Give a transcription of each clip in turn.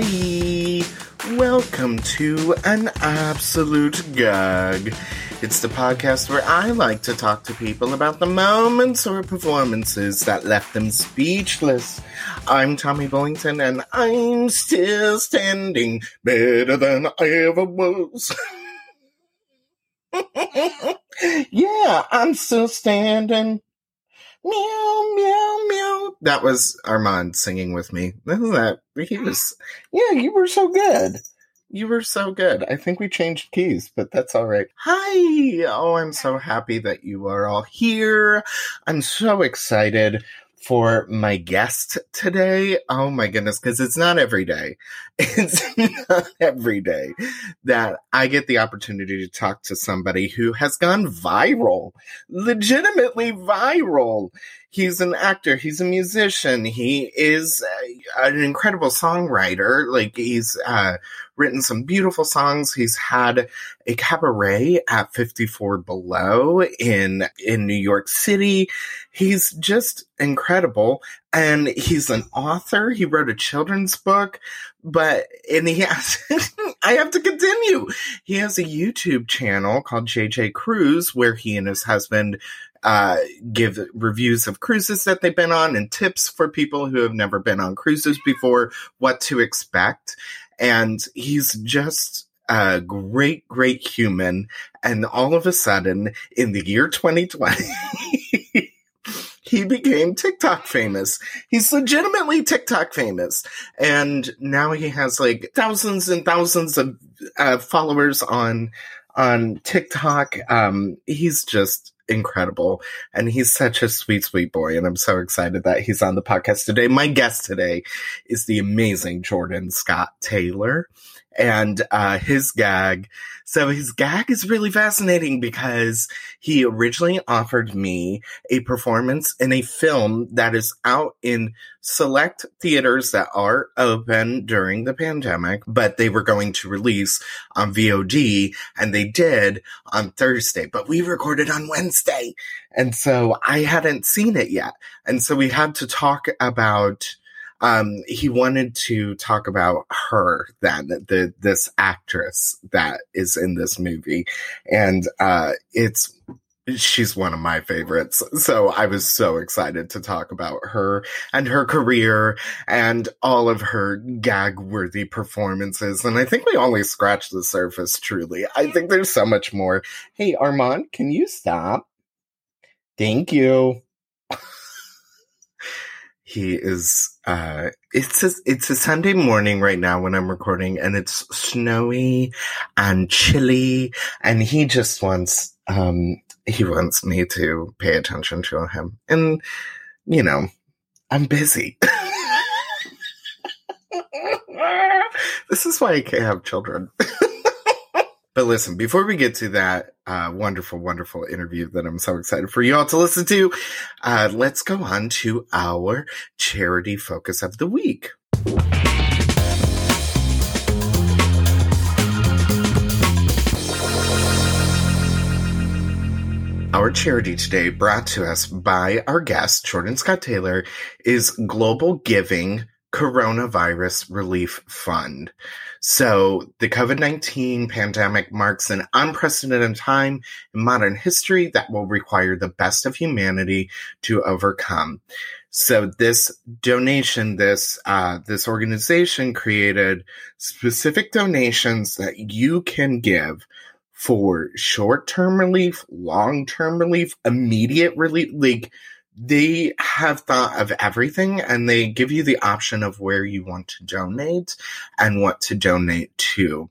hi. Welcome to An Absolute Gag. It's the podcast where I like to talk to people about the moments or performances that left them speechless. I'm Tommy Bullington and I'm still standing better than I ever was. yeah, I'm still standing. Meow, meow, meow. That was Armand singing with me. Isn't that? He ah. was, yeah, you were so good. You were so good. I think we changed keys, but that's all right. Hi. Oh, I'm so happy that you are all here. I'm so excited for my guest today. Oh my goodness, because it's not every day. It's not every day that I get the opportunity to talk to somebody who has gone viral, legitimately viral. He's an actor, he's a musician, he is a, an incredible songwriter. Like, he's uh, written some beautiful songs. He's had a cabaret at 54 Below in in New York City. He's just incredible and he's an author. He wrote a children's book, but and he has I have to continue. He has a YouTube channel called JJ Cruise where he and his husband uh, give reviews of cruises that they've been on and tips for people who have never been on cruises before, what to expect. And he's just a great, great human. And all of a sudden, in the year 2020, he became TikTok famous. He's legitimately TikTok famous. And now he has like thousands and thousands of uh, followers on, on TikTok. Um, he's just incredible. And he's such a sweet, sweet boy. And I'm so excited that he's on the podcast today. My guest today is the amazing Jordan Scott Taylor and uh, his gag. So his gag is really fascinating because he originally offered me a performance in a film that is out in select theaters that are open during the pandemic, but they were going to release on VOD and they did on Thursday, but we recorded on Wednesday. And so I hadn't seen it yet. And so we had to talk about um, he wanted to talk about her then, the this actress that is in this movie, and uh, it's she's one of my favorites. So I was so excited to talk about her and her career and all of her gag worthy performances. And I think we only scratched the surface, truly. I think there's so much more. Hey, Armand, can you stop? Thank you he is uh it's a, it's a sunday morning right now when i'm recording and it's snowy and chilly and he just wants um he wants me to pay attention to him. And you know i'm busy. This is why i can't have children But listen, before we get to that uh, wonderful, wonderful interview that I'm so excited for you all to listen to, uh, let's go on to our charity focus of the week. Our charity today, brought to us by our guest, Jordan Scott Taylor, is Global Giving Coronavirus Relief Fund. So the COVID-19 pandemic marks an unprecedented time in modern history that will require the best of humanity to overcome. So this donation, this uh, this organization created specific donations that you can give for short-term relief, long-term relief, immediate relief, like they have thought of everything and they give you the option of where you want to donate and what to donate to.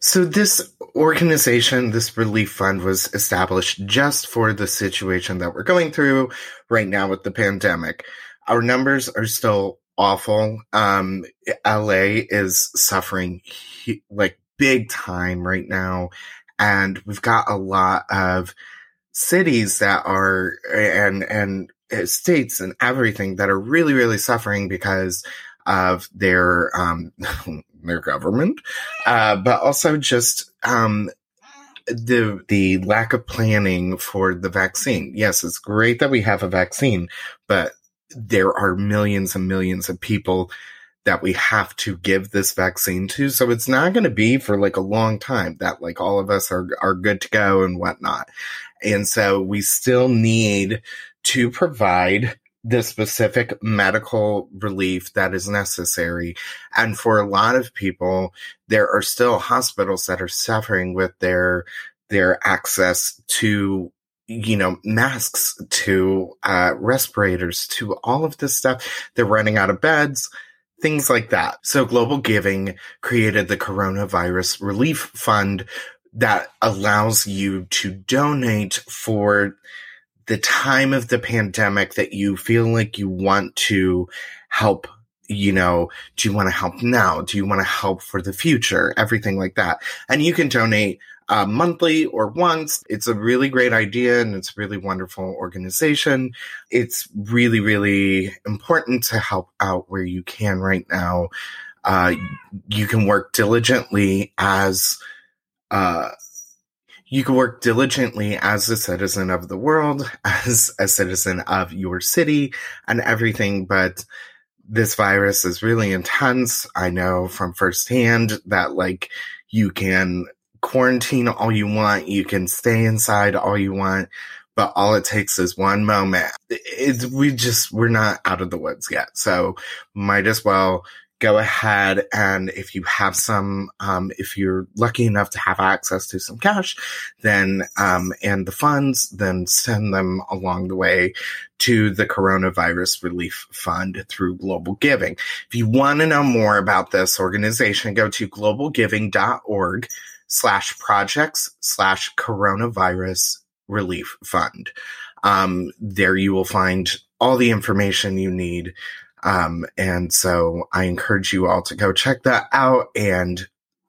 So this organization, this relief fund was established just for the situation that we're going through right now with the pandemic. Our numbers are still awful. Um, LA is suffering like big time right now. And we've got a lot of cities that are and and states and everything that are really, really suffering because of their um, their government, uh, but also just um, the the lack of planning for the vaccine. Yes, it's great that we have a vaccine, but there are millions and millions of people that we have to give this vaccine to. So it's not going to be for like a long time that like all of us are, are good to go and whatnot. And so we still need to provide the specific medical relief that is necessary. And for a lot of people, there are still hospitals that are suffering with their, their access to you know, masks to uh, respirators to all of this stuff. They're running out of beds, things like that. So Global Giving created the Coronavirus Relief Fund that allows you to donate for the time of the pandemic that you feel like you want to help you know, do you want to help now? Do you want to help for the future? Everything like that. And you can donate uh, monthly or once. It's a really great idea and it's a really wonderful organization. It's really, really important to help out where you can right now. Uh, you can work diligently as, uh, you can work diligently as a citizen of the world, as a citizen of your city and everything, but this virus is really intense. I know from firsthand that like you can quarantine all you want. You can stay inside all you want, but all it takes is one moment. It's, we just, we're not out of the woods yet. So might as well go ahead and if you have some, um, if you're lucky enough to have access to some cash, then, um, and the funds, then send them along the way to the coronavirus relief fund through global giving. If you want to know more about this organization, go to globalgiving.org slash projects slash coronavirus relief fund. Um, there you will find all the information you need. Um, and so I encourage you all to go check that out and,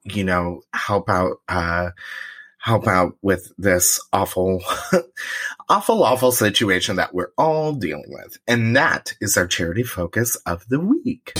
you know, help out, uh, help out with this awful, awful, awful situation that we're all dealing with. And that is our charity focus of the week.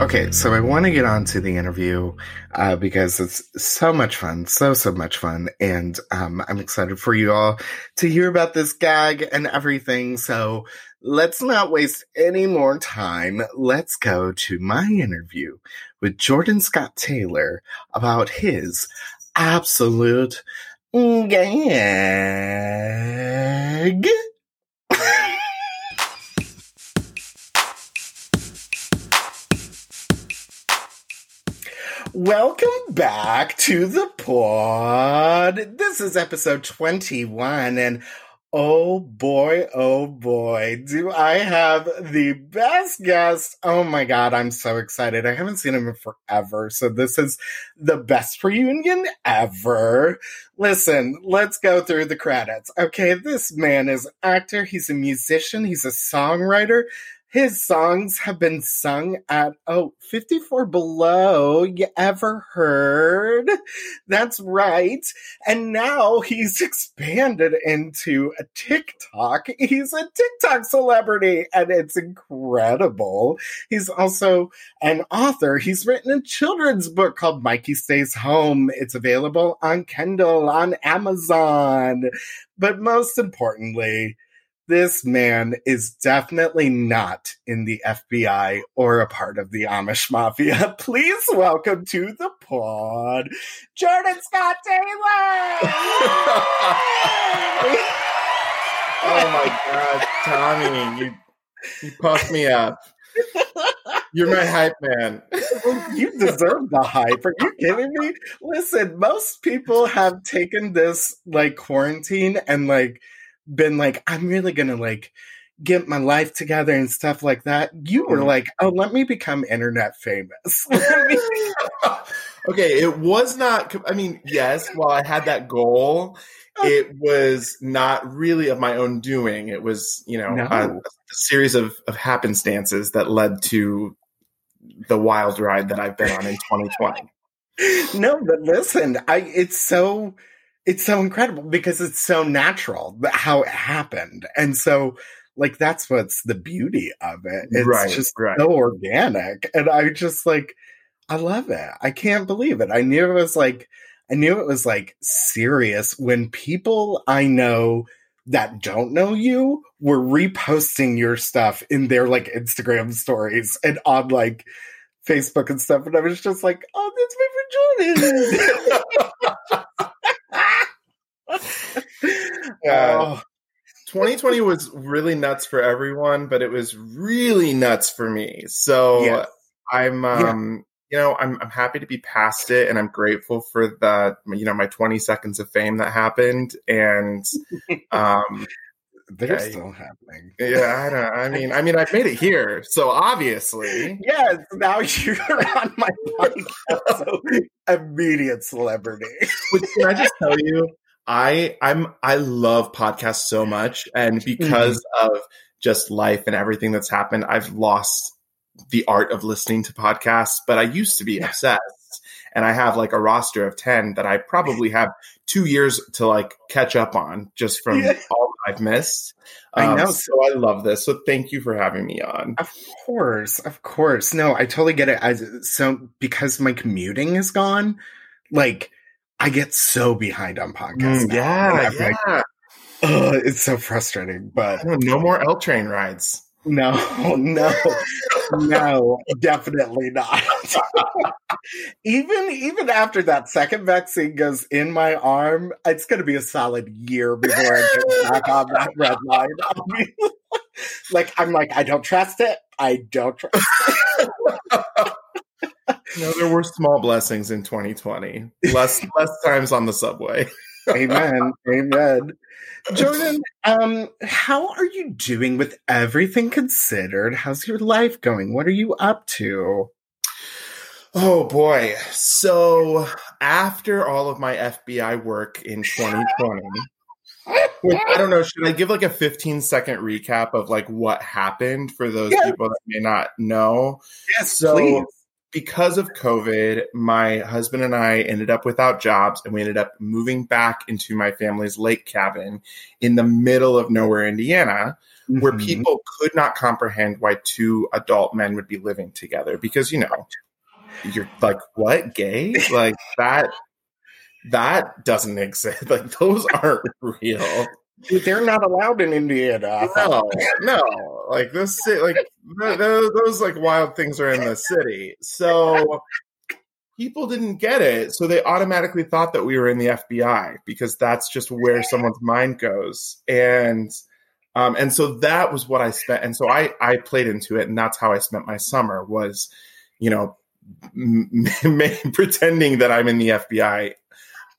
Okay, so I want to get on to the interview uh, because it's so much fun, so so much fun, and um, I'm excited for you all to hear about this gag and everything. So let's not waste any more time. Let's go to my interview with Jordan Scott Taylor about his absolute gag. Welcome back to the pod. This is episode 21 and oh boy, oh boy, do I have the best guest. Oh my God, I'm so excited. I haven't seen him in forever. So this is the best reunion ever. Listen, let's go through the credits. Okay. This man is actor. He's a musician. He's a songwriter his songs have been sung at, oh, 54 Below. You ever heard? That's right. And now he's expanded into a TikTok. He's a TikTok celebrity and it's incredible. He's also an author. He's written a children's book called Mikey Stays Home. It's available on Kindle, on Amazon. But most importantly, this man is definitely not in the FBI or a part of the Amish Mafia. Please welcome to the pod, Jordan Scott Taylor. oh my God, Tommy, you you puffed me up. You're my hype man. you deserve the hype. Are you kidding me? Listen, most people have taken this like quarantine and like been like, I'm really gonna like get my life together and stuff like that. You were mm-hmm. like, oh, let me become internet famous. okay, it was not. I mean, yes, while I had that goal, it was not really of my own doing. It was, you know, no. a, a, series of, of happenstances that led to the wild ride that I've been on in 2020. no, but listen, I it's so it's so incredible because it's so natural how it happened. And so like that's what's the beauty of it. It's right, just right. so organic. And I just like I love it. I can't believe it. I knew it was like I knew it was like serious when people I know that don't know you were reposting your stuff in their like Instagram stories and on like Facebook and stuff. And I was just like, oh, that's my Jordan. Yeah. Oh. 2020 was really nuts for everyone, but it was really nuts for me. So yes. I'm um yeah. you know, I'm I'm happy to be past it and I'm grateful for the you know, my 20 seconds of fame that happened and um they're yeah, still happening. Yeah, I don't. I mean, I mean, I've made it here, so obviously, yes. Now you're on my podcast, so immediate celebrity. But can I just tell you, I I'm I love podcasts so much, and because mm-hmm. of just life and everything that's happened, I've lost the art of listening to podcasts. But I used to be obsessed, and I have like a roster of ten that I probably have two years to like catch up on just from yeah. all I've missed. Um, I know. So I love this. So thank you for having me on. Of course, of course. No, I totally get it. As so because my commuting is gone, like I get so behind on podcasts. Mm, yeah, yeah. Like, it's so frustrating, but no more L train rides. No, no, no, definitely not. even even after that second vaccine goes in my arm, it's going to be a solid year before I get back on that red line. Like I'm like I don't trust it. I don't trust. It. No, there were small blessings in 2020. Less less times on the subway. Amen. Amen. Jordan, um, how are you doing with everything considered? How's your life going? What are you up to? Oh boy. So after all of my FBI work in 2020, I don't know, should I give like a 15 second recap of like what happened for those yes. people that may not know? Yes, so please because of COVID, my husband and I ended up without jobs and we ended up moving back into my family's lake cabin in the middle of nowhere, Indiana, mm-hmm. where people could not comprehend why two adult men would be living together because, you know, you're like, what, gay? Like that, that doesn't exist. Like those aren't real. They're not allowed in Indiana. No, no. Like this, like those, those like wild things are in the city. So people didn't get it, so they automatically thought that we were in the FBI because that's just where someone's mind goes. And um, and so that was what I spent. And so I I played into it, and that's how I spent my summer. Was you know m- m- pretending that I'm in the FBI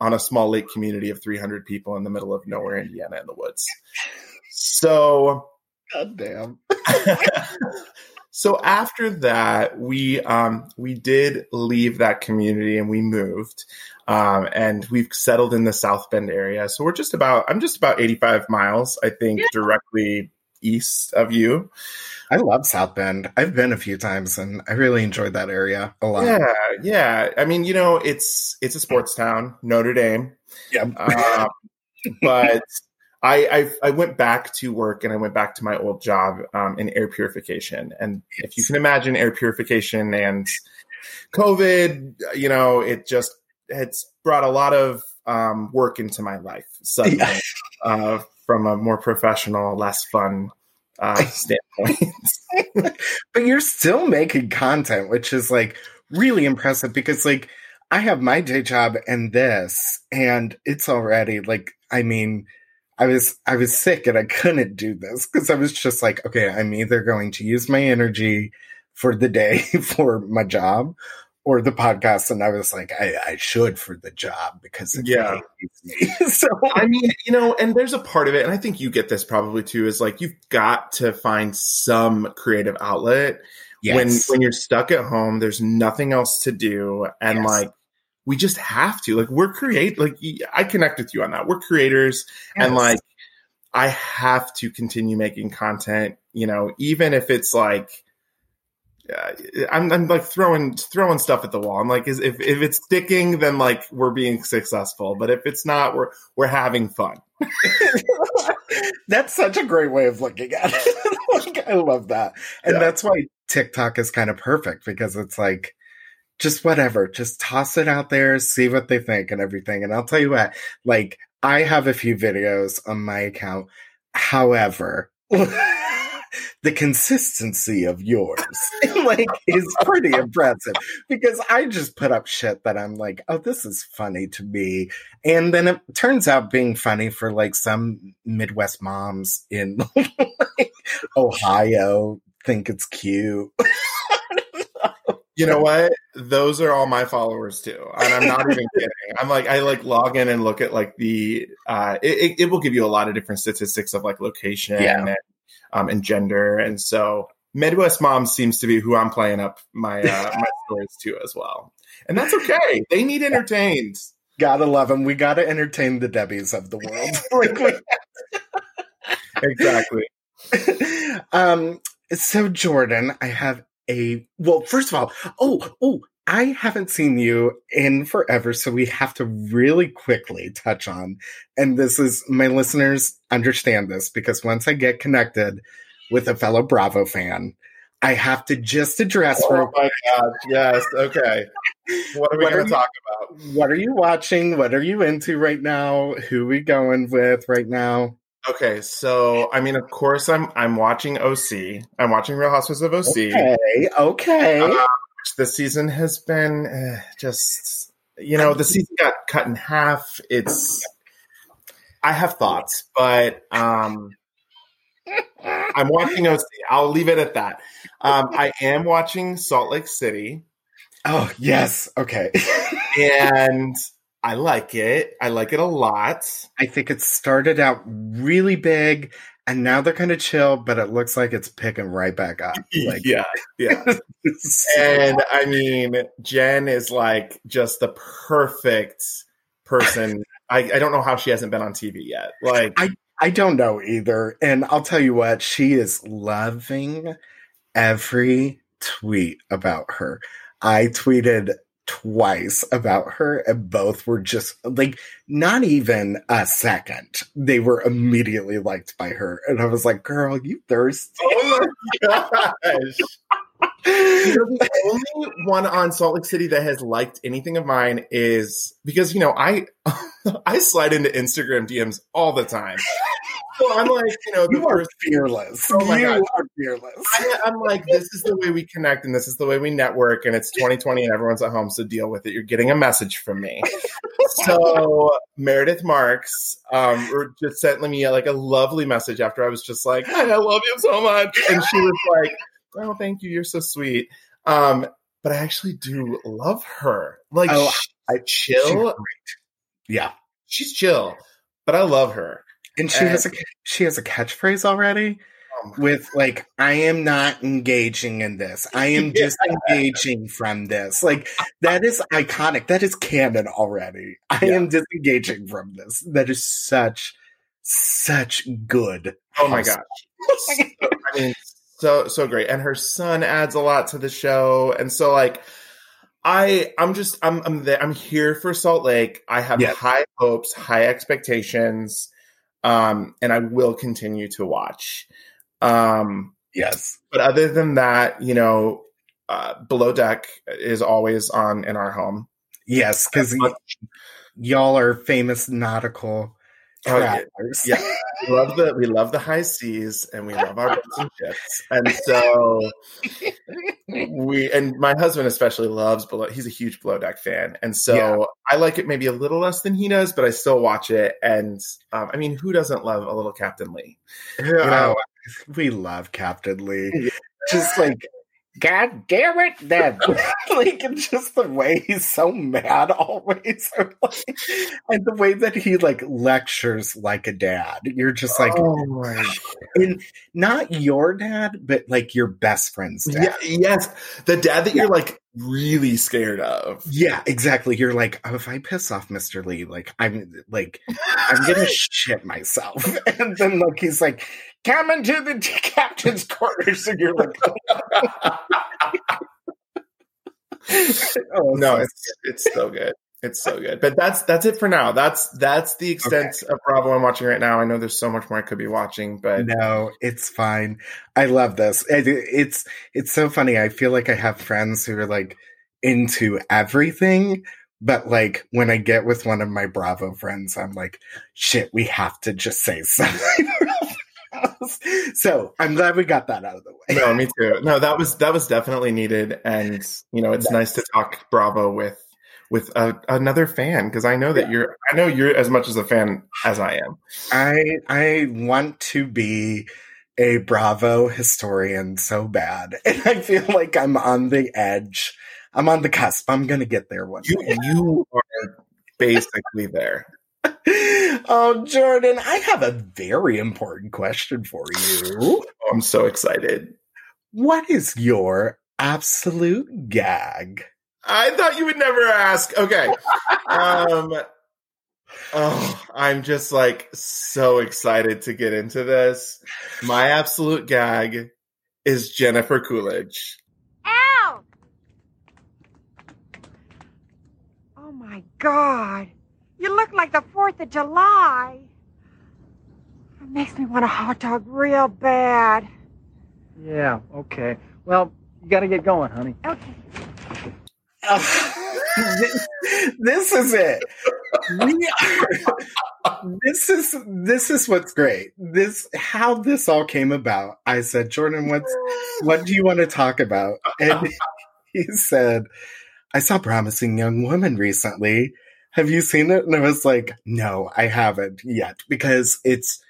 on a small lake community of 300 people in the middle of nowhere, Indiana, in the woods. So, God damn. so after that, we um, we did leave that community and we moved, um, and we've settled in the South Bend area. So we're just about I'm just about 85 miles, I think, yeah. directly east of you. I love South Bend. I've been a few times and I really enjoyed that area a lot. Yeah, yeah. I mean, you know, it's it's a sports town, Notre Dame. Yeah. Uh, but I, I, I went back to work and I went back to my old job um, in air purification. And if you can imagine air purification and COVID, you know, it just it's brought a lot of um, work into my life suddenly yeah. uh, from a more professional, less fun uh, standpoint. but you're still making content, which is like really impressive because like I have my day job and this, and it's already like I mean. I was I was sick and I couldn't do this because I was just like, okay, I'm either going to use my energy for the day for my job or the podcast. And i was like i, I should for the job because it yeah. so i mean you know and there's a part of it and i think you get this probably too is like you've got to find some creative outlet. Yes. when when you're stuck at home there's nothing else to do. And yes. like we just have to like we're create like i connect with you on that we're creators yes. and like i have to continue making content you know even if it's like uh, I'm, I'm like throwing throwing stuff at the wall. I'm like, is if if it's sticking, then like we're being successful. But if it's not, we're we're having fun. that's such a great way of looking at it. like, I love that, and yeah. that's why TikTok is kind of perfect because it's like just whatever, just toss it out there, see what they think and everything. And I'll tell you what, like I have a few videos on my account. However, the consistency of yours like is pretty impressive because I just put up shit that I'm like, oh, this is funny to me. And then it turns out being funny for like some Midwest moms in like, Ohio think it's cute. You know what? Those are all my followers too, and I'm not even kidding. I'm like, I like log in and look at like the. Uh, it, it will give you a lot of different statistics of like location Yeah. and, um, and gender, and so Midwest mom seems to be who I'm playing up my uh, my stories to as well, and that's okay. They need entertained. Gotta love them. We gotta entertain the Debbies of the world. Exactly. um so jordan i have a well first of all oh oh i haven't seen you in forever so we have to really quickly touch on and this is my listeners understand this because once i get connected with a fellow bravo fan i have to just address Oh real my gosh! Yes. Okay. What are we going to talk about? what are you watching what are you into right now who we going with right now Okay, so I mean, of course, I'm I'm watching OC. I'm watching Real Housewives of OC. okay okay Uh, This season has been uh, just, you know, the season got cut in half. It's, I have thoughts, but um, I'm watching OC. I'll leave it at that. Um, I am watching Salt Lake City, oh yes okay and I like it. I like it a lot. I think it started out really big and now they're kind of chill, but it looks like it's picking right back up. Like, yeah, yeah. and I mean, Jen is like just the perfect person. I, I don't know how she hasn't been on TV yet. Like, I don't know either. And I'll tell you what, she is loving every tweet about her. I tweeted twice about her and both were just like not even a second. They were immediately liked by her. And I was like, girl, you thirsty. oh my gosh. You know, the only one on Salt Lake City that has liked anything of mine is because you know I I slide into Instagram DMs all the time. So I'm like, you know, the You are fearless. Oh my you God. are fearless. I, I'm like, this is the way we connect and this is the way we network, and it's 2020 and everyone's at home, so deal with it. You're getting a message from me. so Meredith Marks um, just sent me like a lovely message after I was just like, I love you so much," and she was like, "Oh, thank you, you're so sweet." Um, but I actually do love her. Like, Oh, I- chill. Yeah. She's chill, but I love her. And she has a she has a catchphrase already Oh with like I am not engaging in this. I am Yeah. disengaging from this. Like that is iconic. That is canon already. I Yeah. am disengaging from this. That is such such good. Oh my gosh. So, I mean, so so great. And her son adds a lot to the show. And so like I I'm just I'm I'm there, I'm here for Salt Lake. I have Yes. high hopes, high expectations. Um and I will continue to watch. Um Yes. but other than that, you know, uh Below Deck is always on in our home. Yes, because y'all are famous nautical Oh, yeah. Yeah. we love the we love the high seas and we love our boats and ships. And so we and my husband especially loves below he's a huge below deck fan and so Yeah. i like it maybe a little less than he does but i still watch it and um, i mean who doesn't love a little captain lee Oh, we love Captain Lee. Just like, God damn it, Dad. like, and just the way he's so mad always. And the way that he, like, lectures like a dad. You're just like, oh my in, not your dad, but like your best friend's dad. yeah, yes the dad that you're like really scared of Yeah, exactly. You're like, oh, if I piss off Mr. Lee, like I'm like I'm gonna shit myself. And then like he's like, come into the captain's quarters, and you're like, oh no it's it's so good it's so good but that's that's it for now that's that's the extent of bravo i'm watching right now i know there's so much more i could be watching but no, it's fine. I love this. It, it's it's so funny. I feel like I have friends who are like into everything, But like when I get with one of my Bravo friends, I'm like, shit, we have to just say something. so I'm glad we got that out of the way. No, me too. No, that was that was definitely needed, and you know, it's nice to talk Bravo with with a, another fan because I know that yeah. you're I know you're as much as a fan as I am. I I want to be a Bravo historian so bad, and I feel like I'm on the edge. I'm on the cusp. I'm gonna get there one you, day. You are basically there. oh, Jordan, I have a very important question for you. Oh, I'm so excited. What is your absolute gag? I thought you would never ask. Okay. um Oh, I'm just like so excited to get into this. My absolute gag is Jennifer Coolidge. Ow! Oh my god. You look like the 4th of July. It makes me want a hot dog real bad. Yeah, okay. Well, you got to get going, honey. Okay. This, this is it. We are, this is this is what's great. This how this all came about. I said, Jordan, what's what do you want to talk about? And he said, I saw Promising Young Woman recently have you seen it? And I was like, no, I haven't yet because it's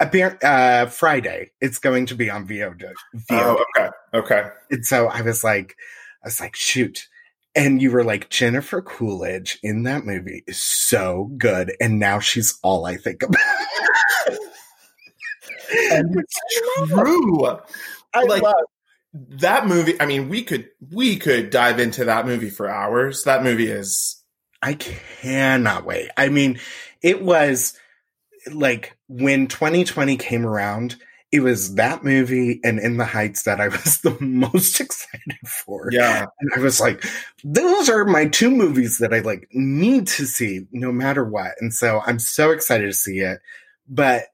a uh, Friday. It's going to be on VOD. Oh, okay. Okay. And so I was like, I was like, shoot. And you were like, Jennifer Coolidge in that movie is so good. And now she's all I think about. and it's true. I like, love that movie. I mean, we could, we could dive into that movie for hours. That movie is I cannot wait. I mean, it was like when 2020 came around, it was that movie and In the Heights that I was the most excited for. Yeah. And I was like, those are my two movies that I like need to see no matter what. And so I'm so excited to see it. But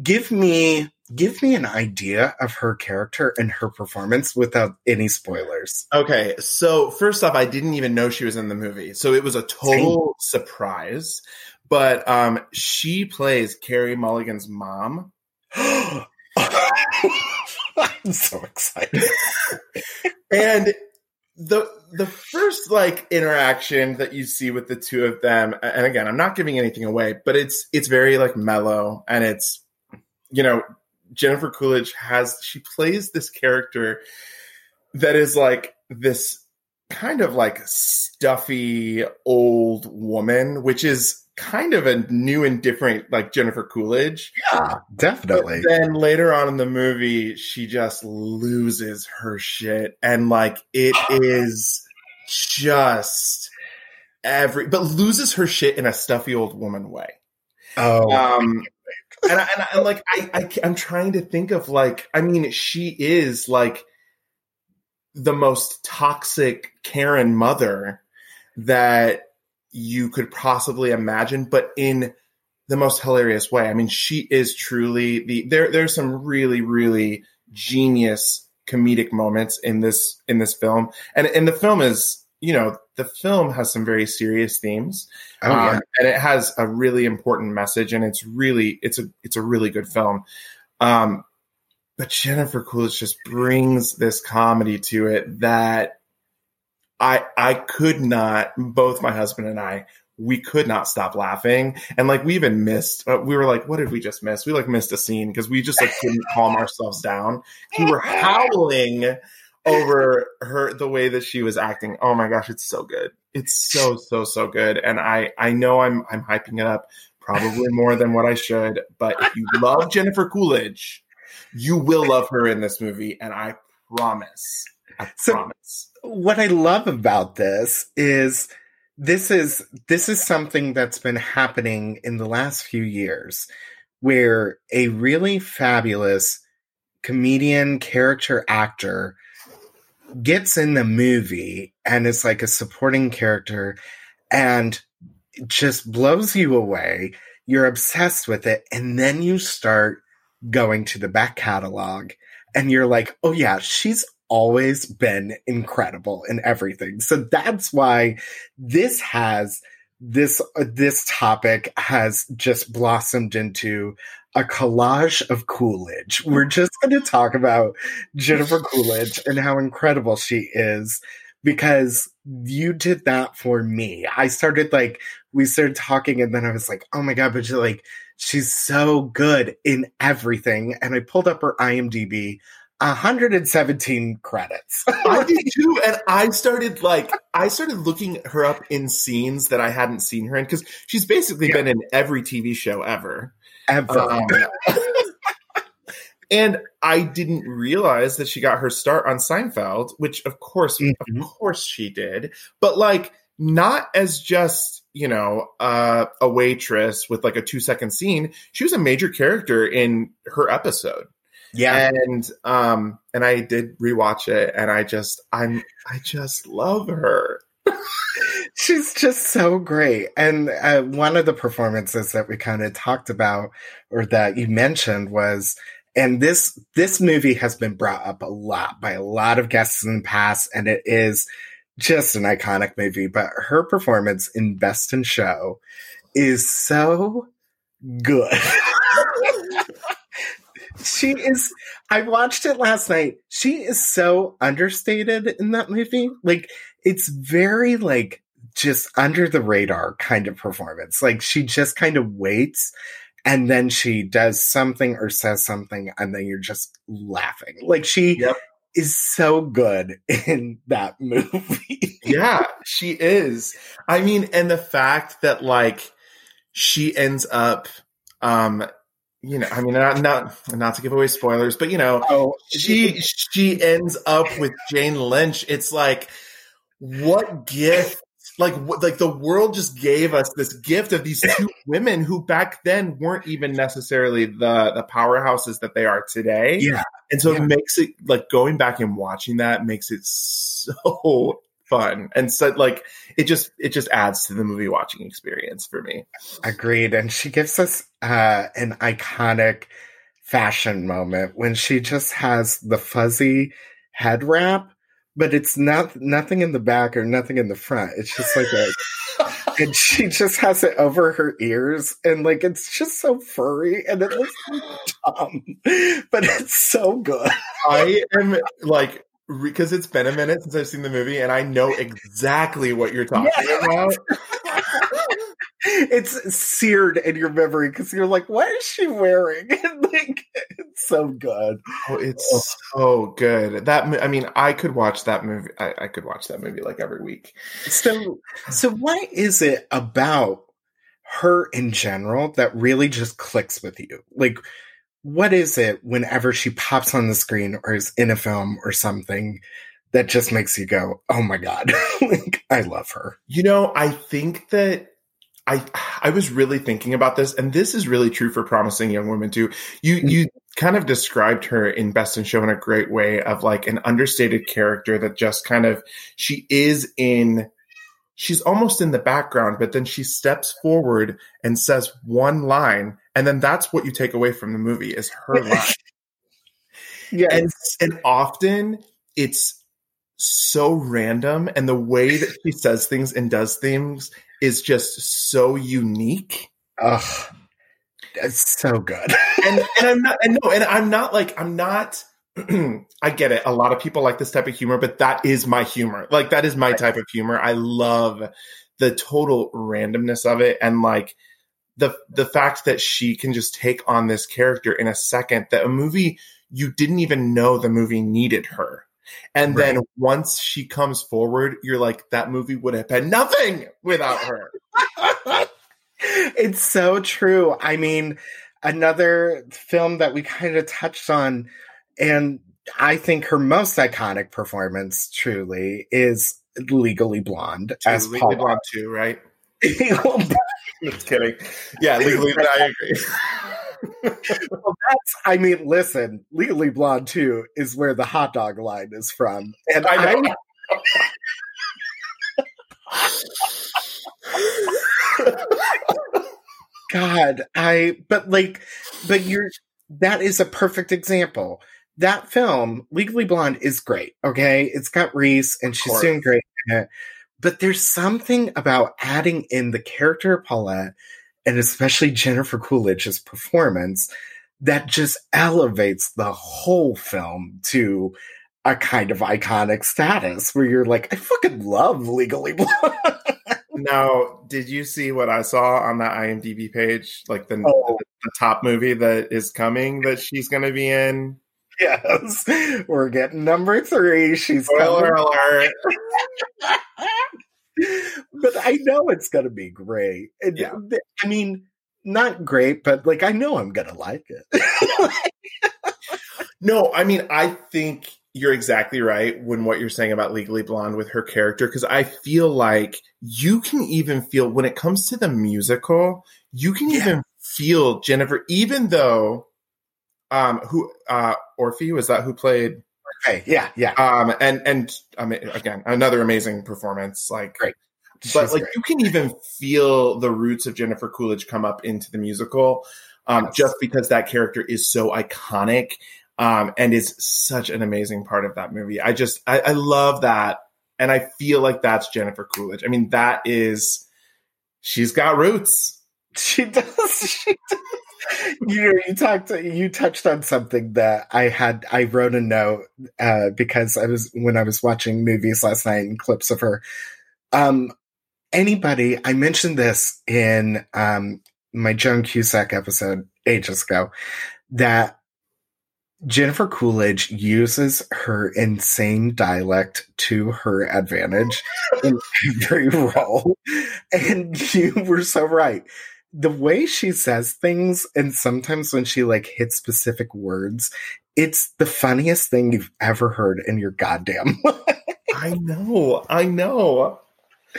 give me give me an idea of her character and her performance without any spoilers. Okay, so first off, I didn't even know she was in the movie, so it was a total Same. surprise. But um, she plays Carey Mulligan's mom. I'm so excited. and the the first like interaction that you see with the two of them, and again, I'm not giving anything away, but it's it's very like mellow and it's you know Jennifer Coolidge has she plays this character that is like this kind of like stuffy old woman, which is kind of a new and different like Jennifer Coolidge. Yeah, definitely. But then later on in the movie, she just loses her shit and like it is just every but loses her shit in a stuffy old woman way. Oh, um, and, I, and, I, and like I, I I'm trying to think of like I mean she is like the most toxic Karen mother that you could possibly imagine, but in the most hilarious way. I mean, she is truly the there. There's some really, really genius comedic moments in this in this film, and and the film is you know the film has some very serious themes, oh, yeah. um, and it has a really important message, and it's really it's a it's a really good film. Um, but Jennifer Coolidge just brings this comedy to it that I I could not. Both my husband and I we could not stop laughing and like we even missed uh, we were like what did we just miss we like missed a scene because we just like couldn't calm ourselves down we were howling over her the way that she was acting. Oh my gosh, it's so good. It's so so so good. And I I know I'm I'm hyping it up probably more than what I should, but if you love Jennifer Coolidge, you will love her in this movie and I promise. I so promise. What I love about this is this is this is something that's been happening in the last few years where a really fabulous comedian character actor gets in the movie and is like a supporting character and just blows you away. You're obsessed with it. And then you start going to the back catalog and you're like, oh, yeah, she's always been incredible in everything. So that's why this has this uh, this topic has just blossomed into a collage of Coolidge. We're just going to talk about Jennifer Coolidge and how incredible she is because you did that for me. I started like we started talking and then I was like, "Oh my god, but you're like she's so good in everything." And I pulled up her IMDb 117 credits. I did too, and I started like I started looking her up in scenes that I hadn't seen her in because she's basically yeah. been in every TV show ever, ever. Um, and I didn't realize that she got her start on Seinfeld, which of course, mm-hmm. of course, she did, but like not as just you know uh, a waitress with like a two second scene. She was a major character in her episode. Yeah. And um and I did rewatch it and I just I'm I just love her. She's just so great. And uh, one of the performances that we kind of talked about or that you mentioned was and this this movie has been brought up a lot by a lot of guests in the past and it is just an iconic movie, but her performance in Best in Show is so good. she is I watched it last night. She is so understated in that movie. Like it's very like just under the radar kind of performance. Like she just kind of waits and then she does something or says something and then you're just laughing. Like she yep. is so good in that movie. yeah, she is. I mean, and the fact that like she ends up um you know, I mean, not not not to give away spoilers, but you know, oh, she she ends up with Jane Lynch. It's like, what gift? Like, what, like the world just gave us this gift of these two women who back then weren't even necessarily the the powerhouses that they are today. Yeah, and so yeah. it makes it like going back and watching that makes it so fun. And so like it just it just adds to the movie watching experience for me. Agreed. And she gives us uh an iconic fashion moment when she just has the fuzzy head wrap but it's not nothing in the back or nothing in the front. It's just like a and she just has it over her ears and like it's just so furry and it looks dumb but it's so good. I am like because it's been a minute since I've seen the movie, and I know exactly what you're talking about. it's seared in your memory because you're like, "What is she wearing?" like, it's so good. Oh, it's so good. That I mean, I could watch that movie. I, I could watch that movie like every week. So, so what is it about her in general that really just clicks with you? Like what is it whenever she pops on the screen or is in a film or something that just makes you go, "Oh my god, like I love her." You know, I think that I I was really thinking about this, and this is really true for promising young women too. You mm-hmm. you kind of described her in Best in Show in a great way of like an understated character that just kind of she is in she's almost in the background, but then she steps forward and says one line, and then that's what you take away from the movie is her line. yeah, and and often it's so random, and the way that she says things and does things is just so unique. Ugh, it's so good. and and I'm not and no, and I'm not like I'm not I get it. A lot of people like this type of humor, but that is my humor. Like that is my type of humor. I love the total randomness of it and like the the fact that she can just take on this character in a second that a movie you didn't even know the movie needed her. And right. then once she comes forward, you're like that movie would have been nothing without her. it's so true. I mean, another film that we kind of touched on and I think her most iconic performance truly is Legally Blonde as Legally Blonde 2, right? Just kidding. Yeah, Legally Blonde. I agree. well, that's. I mean, listen, Legally Blonde 2 is where the hot dog line is from, and I. I God, I. But like, but you're. That is a perfect example that film, Legally Blonde, is great. Okay. It's got Reese and she's doing great in it. But there's something about adding in the character of Paulette and especially Jennifer Coolidge's performance that just elevates the whole film to a kind of iconic status where you're like, I fucking love Legally Blonde. now, did you see what I saw on that IMDb page? Like the, oh. the top movie that is coming that she's going to be in? Yes, we're getting number three. She's spoiler alert. but I know it's going to be great. yeah. I mean, not great, but like I know I'm going to like it. no, I mean, I think you're exactly right when what you're saying about Legally Blonde with her character because I feel like you can even feel when it comes to the musical, you can yeah. even feel Jennifer, even though um who uh Orfeh was that who played Okay, yeah, yeah. Um and and I mean again, another amazing performance. Like great. She's but like great. you can even feel the roots of Jennifer Coolidge come up into the musical. Um, yes. just because that character is so iconic um, and is such an amazing part of that movie. I just I, I love that, and I feel like that's Jennifer Coolidge. I mean, that is she's got roots. She does. She does. You know, you talked, you touched on something that I had. I wrote a note uh, because I was when I was watching movies last night and clips of her. Um, anybody, I mentioned this in um my Joan Cusack episode ages ago that Jennifer Coolidge uses her insane dialect to her advantage in every role. And you were so right. The way she says things, and sometimes when she like hits specific words, it's the funniest thing you've ever heard in your goddamn life. I know. I know.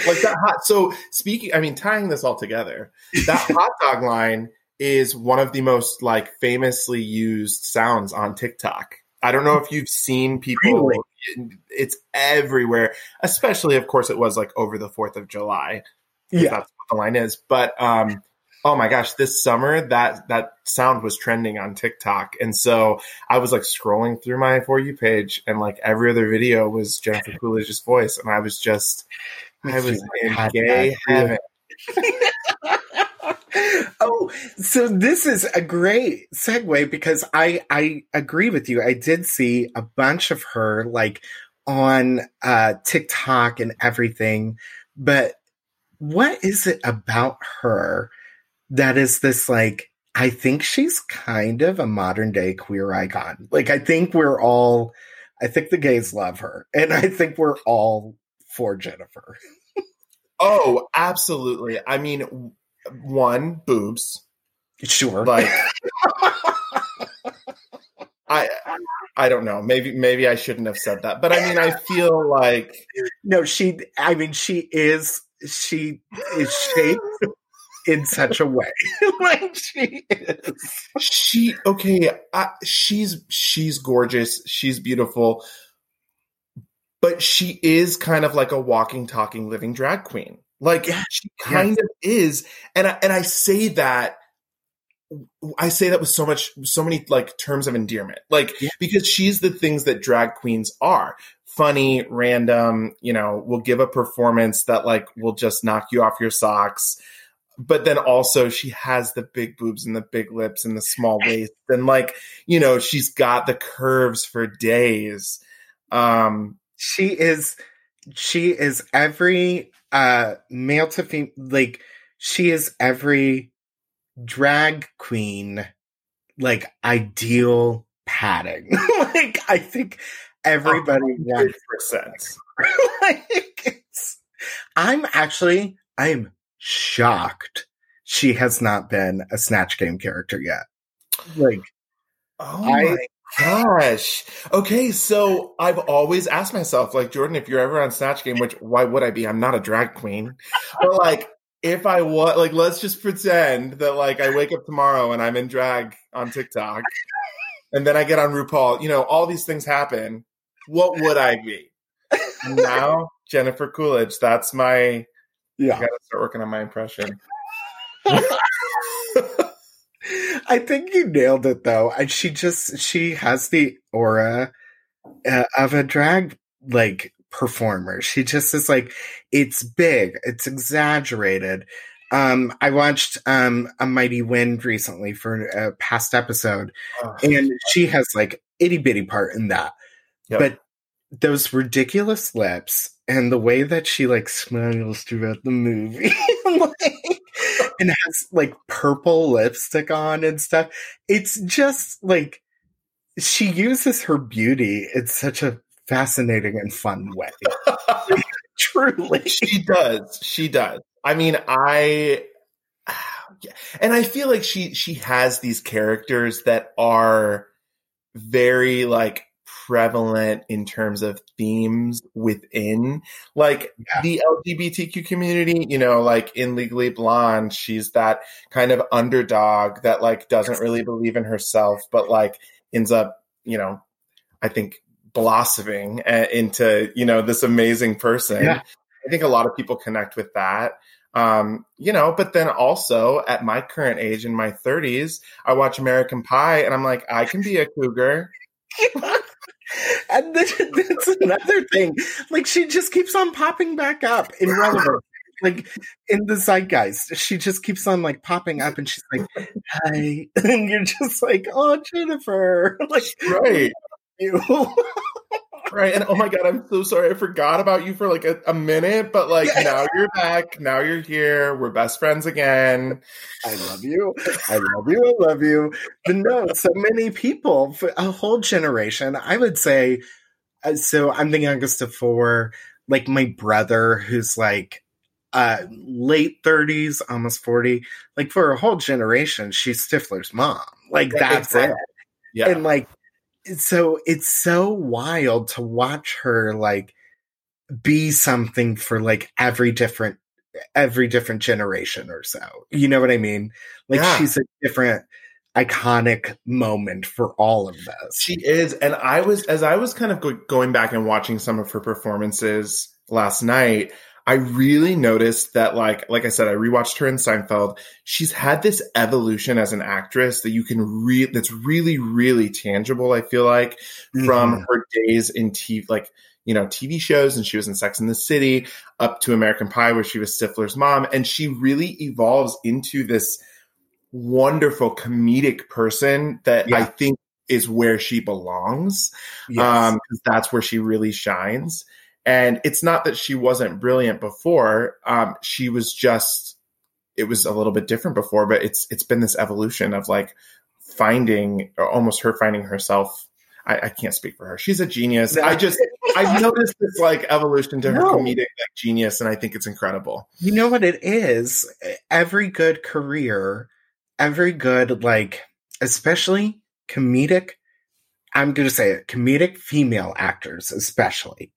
Like that hot. So speaking, I mean, tying this all together, that hot dog line is one of the most like famously used sounds on TikTok. I don't know if you've seen people. Really? It's everywhere, especially, of course, it was like over the Fourth of July. Yeah, that's what the line is. But um, oh my gosh, this summer that that sound was trending on TikTok, and so I was like scrolling through my for you page, and like every other video was Jennifer Coolidge's voice, and I was just, I was in gay heaven. oh, so this is a great segue because I I agree with you. I did see a bunch of her like on uh TikTok and everything, but what is it about her that is this like I think she's kind of a modern day queer icon. Like I think we're all I think the gays love her and I think we're all for Jennifer. oh, absolutely. I mean, one boobs. Sure. Like I I don't know. Maybe maybe I shouldn't have said that. But I mean I feel like No, she I mean she is she is shaped in such a way. like she is. She okay, I, she's she's gorgeous. She's beautiful. But she is kind of like a walking talking living drag queen. Like she kind of is. And I, and I say that I say that with so much, so many like terms of endearment, like yeah. because she's the things that drag queens are funny, random, you know, will give a performance that like will just knock you off your socks. But then also she has the big boobs and the big lips and the small waist. And like, you know, she's got the curves for days. Um, she is, she is every uh male to female like she is every drag queen like ideal padding. Like i think everybody wants percent like i'm actually i'm shocked she has not been a snatch game character yet like oh I, my gosh. Okay, so I've always asked myself, like, Jordan, if you're ever on Snatch Game, which why would I be? I'm not a drag queen. But like if I was like, let's just pretend that like I wake up tomorrow and I'm in drag on TikTok and then I get on RuPaul, you know, all these things happen. What would I be? now, Jennifer Coolidge, that's my yeah. I gotta start working on my impression. I think you nailed it though. And she just she has the aura uh, of a drag like performer. She just is like it's big, it's exaggerated. Um, I watched um, a Mighty Wind recently for a past episode, oh, and she has like itty bitty part in that. Yep. But those ridiculous lips and the way that she like smiles throughout the movie, like, and has like purple lipstick on and stuff. It's just like she uses her beauty in such a fascinating and fun way. Truly. She does. She does. I mean, I and I feel like she she has these characters that are very like prevalent in terms of themes within like yeah. the LGBTQ community, you know, like in Legally Blonde, she's that kind of underdog that like doesn't really believe in herself, but like ends up, you know, I think blossoming uh, into, you know, this amazing person. Yeah. I think a lot of people connect with that. Um, you know, but then also at my current age in my 30s, I watch American Pie and I'm like, I can be a cougar. and that's another thing. Like she just keeps on popping back up in relevant. like in the zeitgeist, she just keeps on like popping up, and she's like, "Hi," and you're just like, "Oh, Jennifer!" Like, right? You. Right and oh my god i'm so sorry i forgot about you for like a, a minute but like yeah. now you're back now you're here we're best friends again. I love you i love you i love you. But no so many people for a whole generation i would say uh, so i'm the youngest of four like my brother who's like uh late 30s almost 40 like for a whole generation she's stifler's mom like that's it. yeah. And like so it's so wild to watch her like be something for like every different every different generation or so. You know what I mean? Like yeah. she's a different iconic moment for all of us. She is and I was as I was kind of go- going back and watching some of her performances last night, I really noticed that, like, like I said, I rewatched her in Seinfeld. She's had this evolution as an actress that you can read. That's really, really tangible. I feel like mm-hmm. from her days in TV, like you know, TV shows, and she was in Sex in the City, up to American Pie, where she was Stifler's mom, and she really evolves into this wonderful comedic person that yeah. I think is where she belongs. Yes. Um, because that's where she really shines. And it's not that she wasn't brilliant before. Um, she was just, it was a little bit different before, but it's, it's been this evolution of like finding or almost her finding herself. I, I can't speak for her. She's a genius. I just, I've noticed this like evolution to her no. comedic like, genius, and I think it's incredible. You know what it is? Every good career, every good, like, especially comedic, I'm going to say it, comedic female actors, especially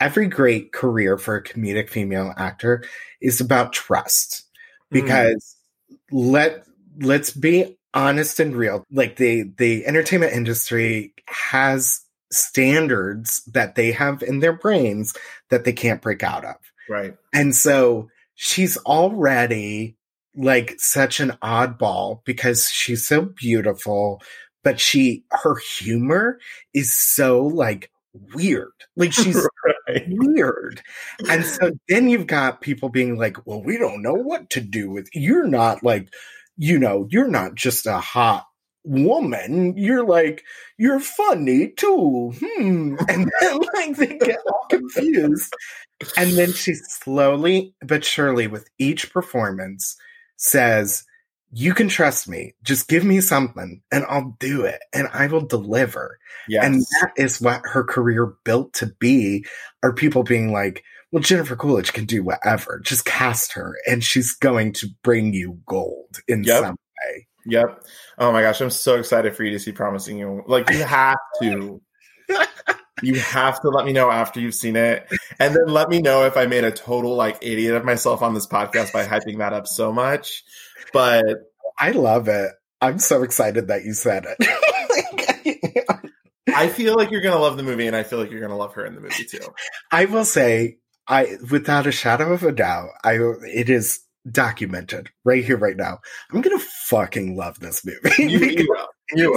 every great career for a comedic female actor is about trust hmm. because mm. let let's be honest and real like the the entertainment industry has standards that they have in their brains that they can't break out of right and so she's already like such an oddball because she's so beautiful but she her humor is so like weird. Like she's weird. And so then you've got people being like, well, we don't know what to do with you're not like, you know, you're not just a hot woman. You're like, you're funny too. Hmm. And then like they get all confused. And then she slowly but surely with each performance says, you can trust me. Just give me something and I'll do it and I will deliver. Yes. And that is what her career built to be. Are people being like, well, Jennifer Coolidge can do whatever. Just cast her and she's going to bring you gold in yep. some way. Yep. Oh my gosh, I'm so excited for you to see Promising Young. Like you have to. you have to let me know after you've seen it. And then let me know if I made a total like idiot of myself on this podcast by hyping that up so much. But I love it. I'm so excited that you said it. I feel like you're gonna love the movie, and I feel like you're gonna love her in the movie too. I will say, I without a shadow of a doubt, I it is documented right here, right now. I'm gonna fucking love this movie. You, you will. You.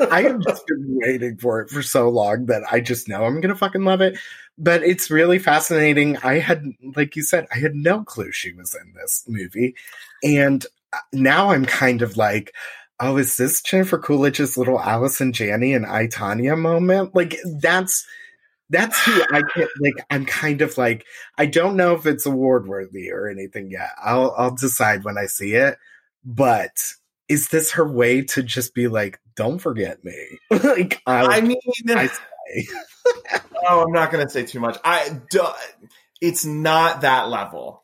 Like, I have just been waiting for it for so long that I just know I'm gonna fucking love it. But it's really fascinating. I had, like you said, I had no clue she was in this movie, and uh, now I'm kind of like, oh, is this Jennifer Coolidge's little Allison Janney and I Tonya moment? Like that's that's who I can't like. I'm kind of like I don't know if it's award worthy or anything yet. I'll I'll decide when I see it. But is this her way to just be like, don't forget me? like I'll, I mean, I say. oh, I'm not going to say too much. I do, it's not that level.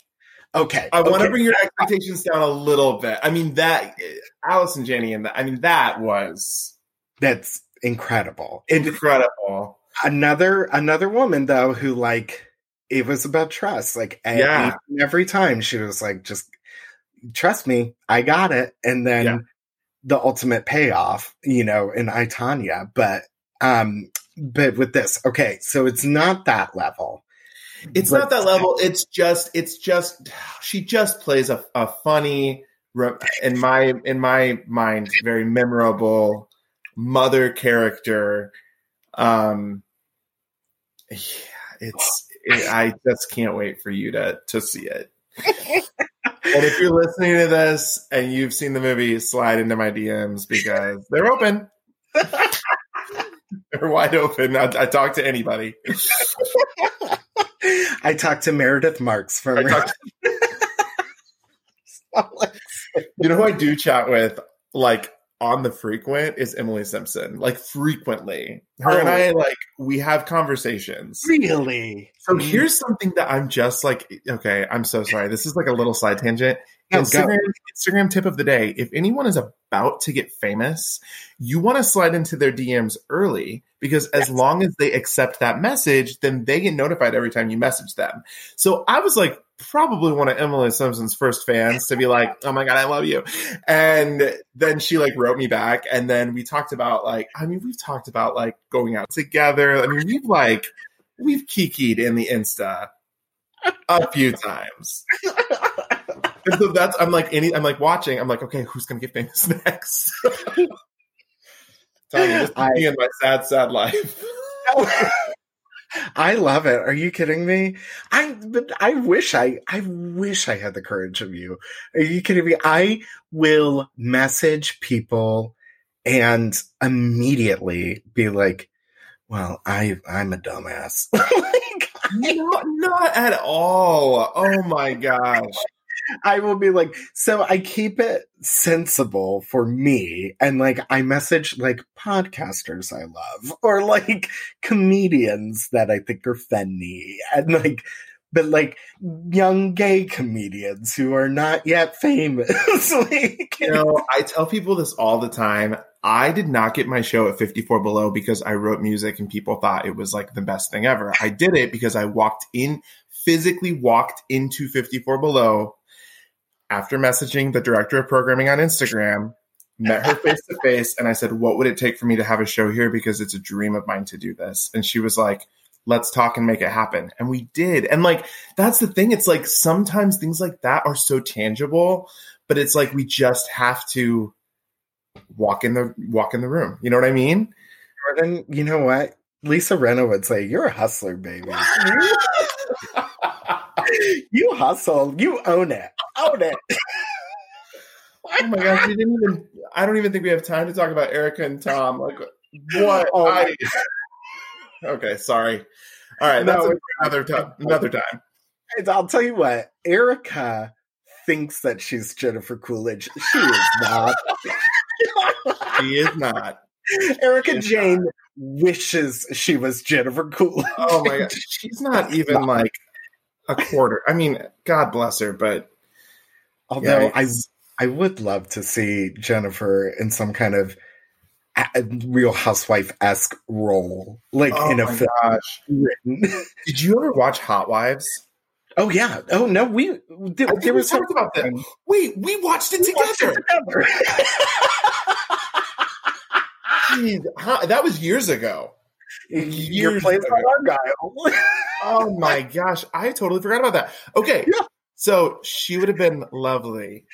Okay. I want to bring your expectations down a little bit. I mean that eh, Allison Janney and that I mean that was that's incredible. Incredible another another woman though who like it was about trust. Like yeah. every time she was like, just trust me, I got it. And then yeah. the ultimate payoff, you know, in I Tonya. But um, but with this, okay, so it's not that level. It's not that level. It's just it's just she just plays a, a funny in my in my mind very memorable mother character um yeah, it's it, I just can't wait for you to to see it. and if you're listening to this and you've seen the movie, slide into my DMs because they're open. they're wide open. I, I talk to anybody. I talked to Meredith Marks from. To- you know who I do chat with? Like on the frequent is Emily Simpson, like frequently. Her oh. and I, like, we have conversations. Really? So mm. here's something that I'm just like, okay, I'm so sorry. This is like a little side tangent. Oh, Instagram, Instagram tip of the day. If anyone is about to get famous, you want to slide into their DMs early because as yes. long as they accept that message, then they get notified every time you message them. So I was like, probably one of Emily Simpson's first fans to be like, "Oh my god, I love you," and then she like wrote me back, and then we talked about like, I mean, we've talked about like going out together. I mean, we've like we've kikied in the Insta a few times. and so that's I'm like any I'm like watching. I'm like, okay, who's gonna get famous next? Tell me, just I, in my sad, sad life. I love it. Are you kidding me? I but I wish I I wish I had the courage of you. Are you kidding me? I will message people and immediately be like, "Well, I I'm a dumbass." like, not, not at all. Oh my gosh. I will be like, so I keep it sensible for me. And like, I message like podcasters I love or like comedians that I think are funny and like, but like young gay comedians who are not yet famous. like, you know, I tell people this all the time. I did not get my show at 54 Below because I wrote music and people thought it was like the best thing ever. I did it because I walked in, physically walked into 54 Below after messaging the director of programming on Instagram, met her face to face, and I said, What would it take for me to have a show here? Because it's a dream of mine to do this. And she was like, Let's talk and make it happen. And we did. And like, that's the thing. It's like sometimes things like that are so tangible, but it's like we just have to walk in the walk in the room. You know what I mean? Jordan, you know what? Lisa Rinna would say, You're a hustler, baby. you hustle. You own it. Own it. oh my gosh, we didn't even I don't even think we have time to talk about Erika and Tom. Like what oh I, Okay, sorry. All right, that's another time another time. I'll tell you what, Erika thinks that she's Jennifer Coolidge. She is not. she is not. Erika Jayne not. wishes she was Jennifer Coolidge. Oh my god, she's not even not. like a quarter. I mean, God bless her, but although I I would love to see Jennifer in some kind of real housewife esque role, like oh in a film. Gosh. Did you ever watch Hot Wives? Oh yeah. Oh no, we there, there was talked about that. Wait, we watched it we together. Watched it together. that was years ago. Your place on Argyle. oh my gosh, I totally forgot about that. Okay, yeah. So she would have been lovely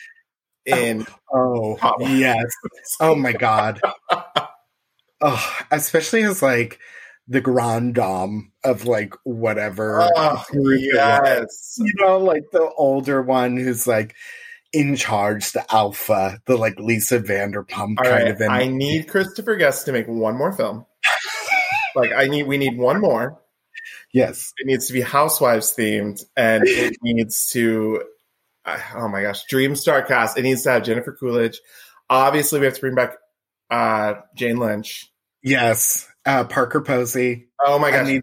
in Oh, oh Wives. yes. Oh my god. oh, especially as like the grand dame of like whatever Oh, group it was. yes. you know, like the older one who's like in charge, the alpha, the like Lisa Vanderpump All kind right, of thing. I need Christopher Guest to make one more film. Like I need, we need one more. yes. It needs to be Housewives themed, and it needs to. uh, Oh my gosh, Dream Star cast. It needs to have Jennifer Coolidge. Obviously, we have to bring back uh, Jane Lynch. Yes. Uh Parker Posey. Oh my I gosh, needs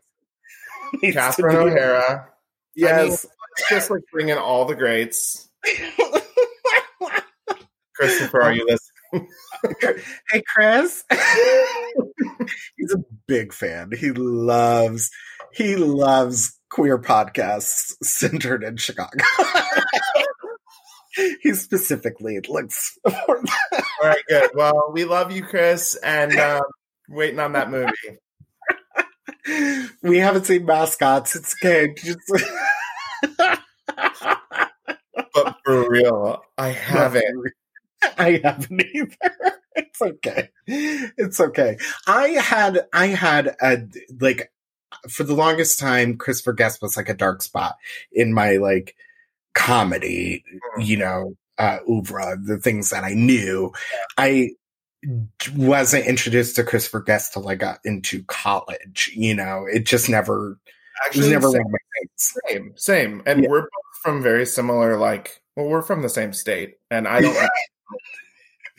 to Catherine O'Hara. Yes. It's just like bring in all the greats. Christopher, are you listening? hey Chris. He's a big fan. He loves he loves queer podcasts centered in Chicago. he specifically looks for that. All right, good. Well, we love you, Chris, and um, waiting on that movie. We haven't seen mascots. It's okay. Just But for real, I haven't. I haven't either. It's okay. It's okay. I had I had a like for the longest time, Christopher Guest was like a dark spot in my like comedy, you know, uh oeuvre, the things that I knew. I wasn't introduced to Christopher Guest till I got into college. You know, it just never it was never same, one of my things. same, same. And Yeah. we're both from very similar. Like, well, we're from the same state, and I don't.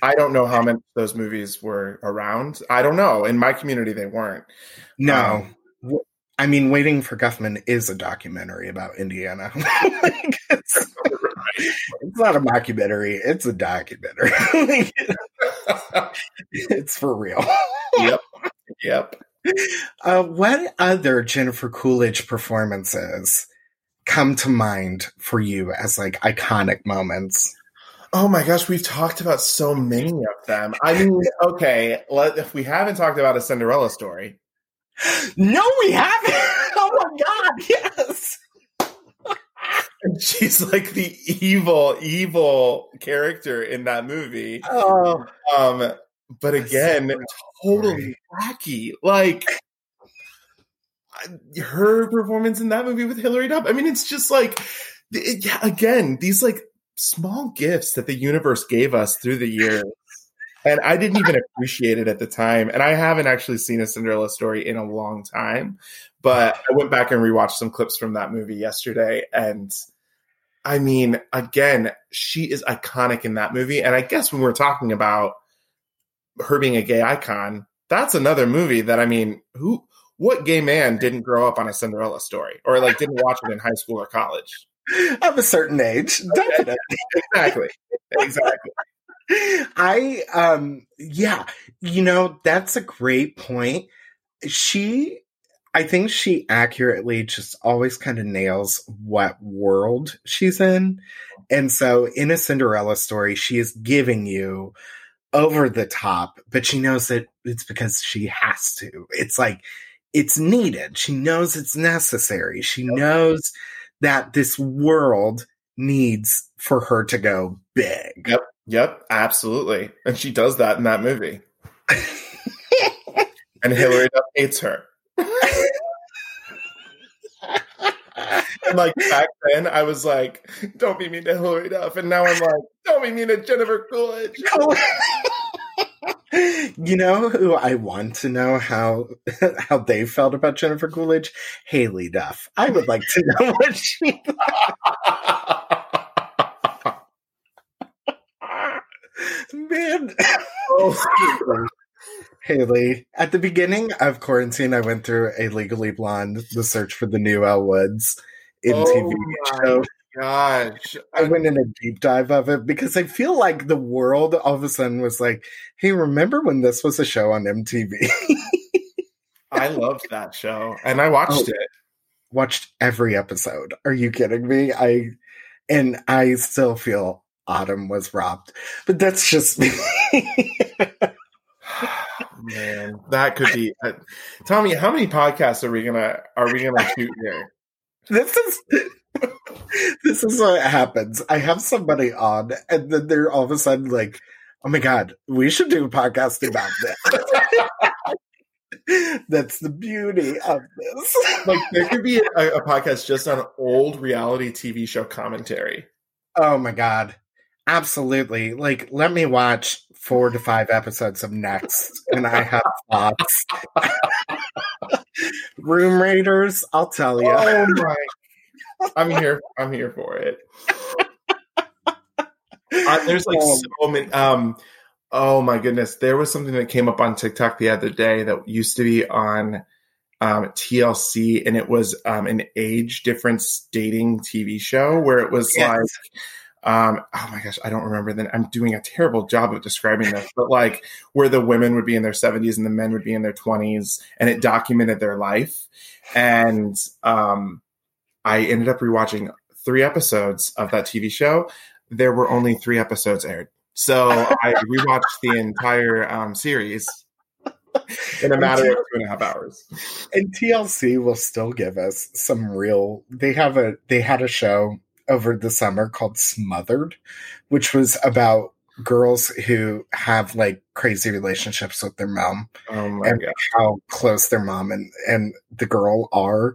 I don't know how many of those movies were around. I don't know. In my community, they weren't. No. I mean, Waiting for Guffman is a documentary about Indiana. Like, it's, it's not a mockumentary, it's a documentary. it's for real. yep. Yep. Uh, what other Jennifer Coolidge performances come to mind for you as like iconic moments? Oh my gosh, we've talked about so many of them. I mean, okay, let, if we haven't talked about a Cinderella story, No, we haven't. Oh my god, yes. and she's like the evil, evil character in that movie. Oh, Um, but again, totally wacky. Like her performance in that movie with Hilary Duff. I mean, it's just like, it, yeah, again, these like small gifts that the universe gave us through the years. And I didn't even appreciate it at the time. And I haven't actually seen a Cinderella story in a long time. But I went back and rewatched some clips from that movie yesterday. And I mean, again, she is iconic in that movie. And I guess when we're talking about her being a gay icon, that's another movie that I mean, who what gay man didn't grow up on a Cinderella story or like didn't watch it in high school or college? Of a certain age, definitely. Exactly. Exactly. I um yeah, you know, that's a great point. She I think she accurately just always kind of nails what world she's in. And so in a Cinderella story, she is giving you over the top, but she knows that it's because she has to. It's like it's needed. She knows it's necessary. She knows that this world needs for her to go big. Yep. Yep, absolutely. And she does that in that movie. and Hilary Duff hates her. And like back then, I was like, "Don't be mean to Hilary Duff," and now I'm like, "Don't be mean to Jennifer Coolidge." you know who I want to know how how they felt about Jennifer Coolidge? Haylie Duff. I would like to know what she thought. Man. Oh, Haylie. At the beginning of quarantine, I went through a Legally Blonde, the search for the new Elle Woods MTV Oh show. Gosh, I went in a deep dive of it because I feel like the world all of a sudden was like, hey, remember when this was a show on MTV? I loved that show, and I watched Oh. it. Watched every episode. Are you kidding me? I and I still feel Autumn was robbed. But that's just me. Man, that could be. Uh, Tommy, how many podcasts are we gonna are we gonna shoot here? this is this is what happens. I have somebody on, and then they're all of a sudden like, "Oh my god, we should do a podcast about this." That's the beauty of this. Like there could be a, a podcast just on old reality TV show commentary. Oh my god, absolutely! Like, let me watch four to five episodes of Next, and I have thoughts. Room Raiders, I'll tell you. Oh my! I'm here. I'm here for it. Uh, there's like Um, so many. Um, oh my goodness, there was something that came up on TikTok the other day that used to be on um, TLC, and it was um, an age difference dating TV show where it was Yes. like. Um, oh my gosh, I don't remember. Then I'm doing a terrible job of describing this, but like where the women would be in their 70s and the men would be in their 20s, and it documented their life. And um, I ended up rewatching three episodes of that TV show. There were only three episodes aired, so I rewatched the entire um, series in a matter of two and a half hours. and TLC will still give us some real. They have a they had a show over the summer called Smothered, which was about girls who have like crazy relationships with their mom Oh and how close their mom and and the girl are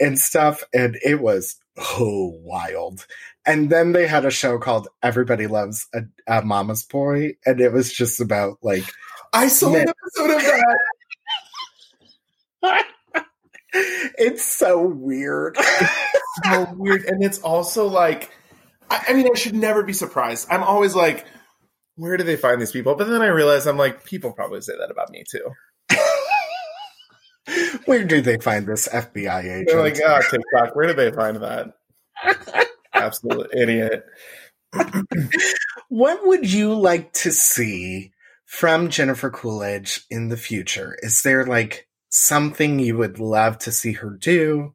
and stuff and it was oh wild and then they had a show called everybody loves a, a mama's boy and it was just about like I saw an episode of that. it's so weird so weird. And it's also like, I, I mean, I should never be surprised. I'm always like, where do they find these people? But then I realize I'm like, people probably say that about me too. Where do they find this FBI agent? They're like, ah, TikTok, where do they find that? Absolute idiot. what would you like to see from Jennifer Coolidge in the future? Is there like something you would love to see her do?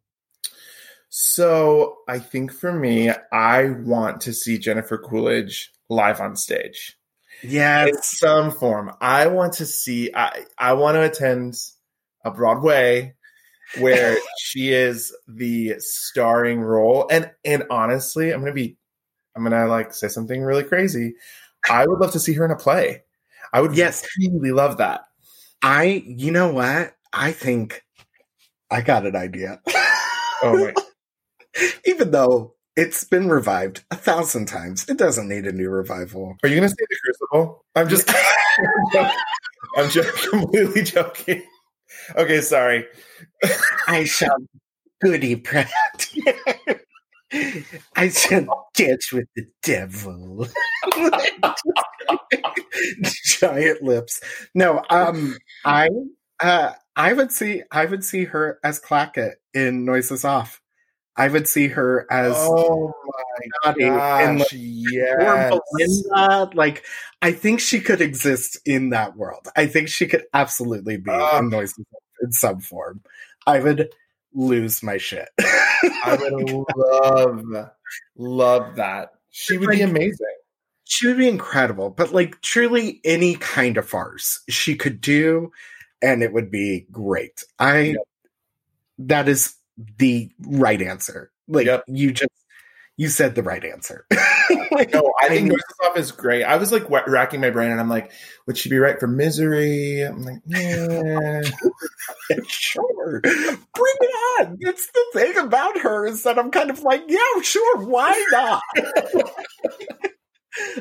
So I think for me, I want to see Jennifer Coolidge live on stage. in Yes. some form. I want to see. I I want to attend a Broadway where she is the starring role. And and honestly, I'm gonna be. I'm gonna like say something really crazy. I would love to see her in a play. I would Yes. really love that. I, you know what? I think I got an idea. Oh my! Even though it's been revived a thousand times, it doesn't need a new revival. Are you gonna say the Crucible? I'm just. I'm just completely joking. Okay, sorry. I shall goody Pratt. I shall dance with the devil. Giant lips. No, um, I, uh, I would see, I would see her as Clackett in Noises Off. I would see her as Oh my gosh! or Yes. Belinda. Like, I think she could exist in that world. I think she could absolutely be in Noises Off in some form. I would lose my shit. I would love, love that. She would be amazing. she would be incredible, but like truly any kind of farce she could do, and it would be great. I that is the right answer. Like Yep. you just you said the right answer. No, I think Off is great. I was like wa- racking my brain, and I'm like, would she be right for Misery? I'm like, yeah. sure, bring it on. That's the thing about her is that I'm kind of like, yeah, sure, why not?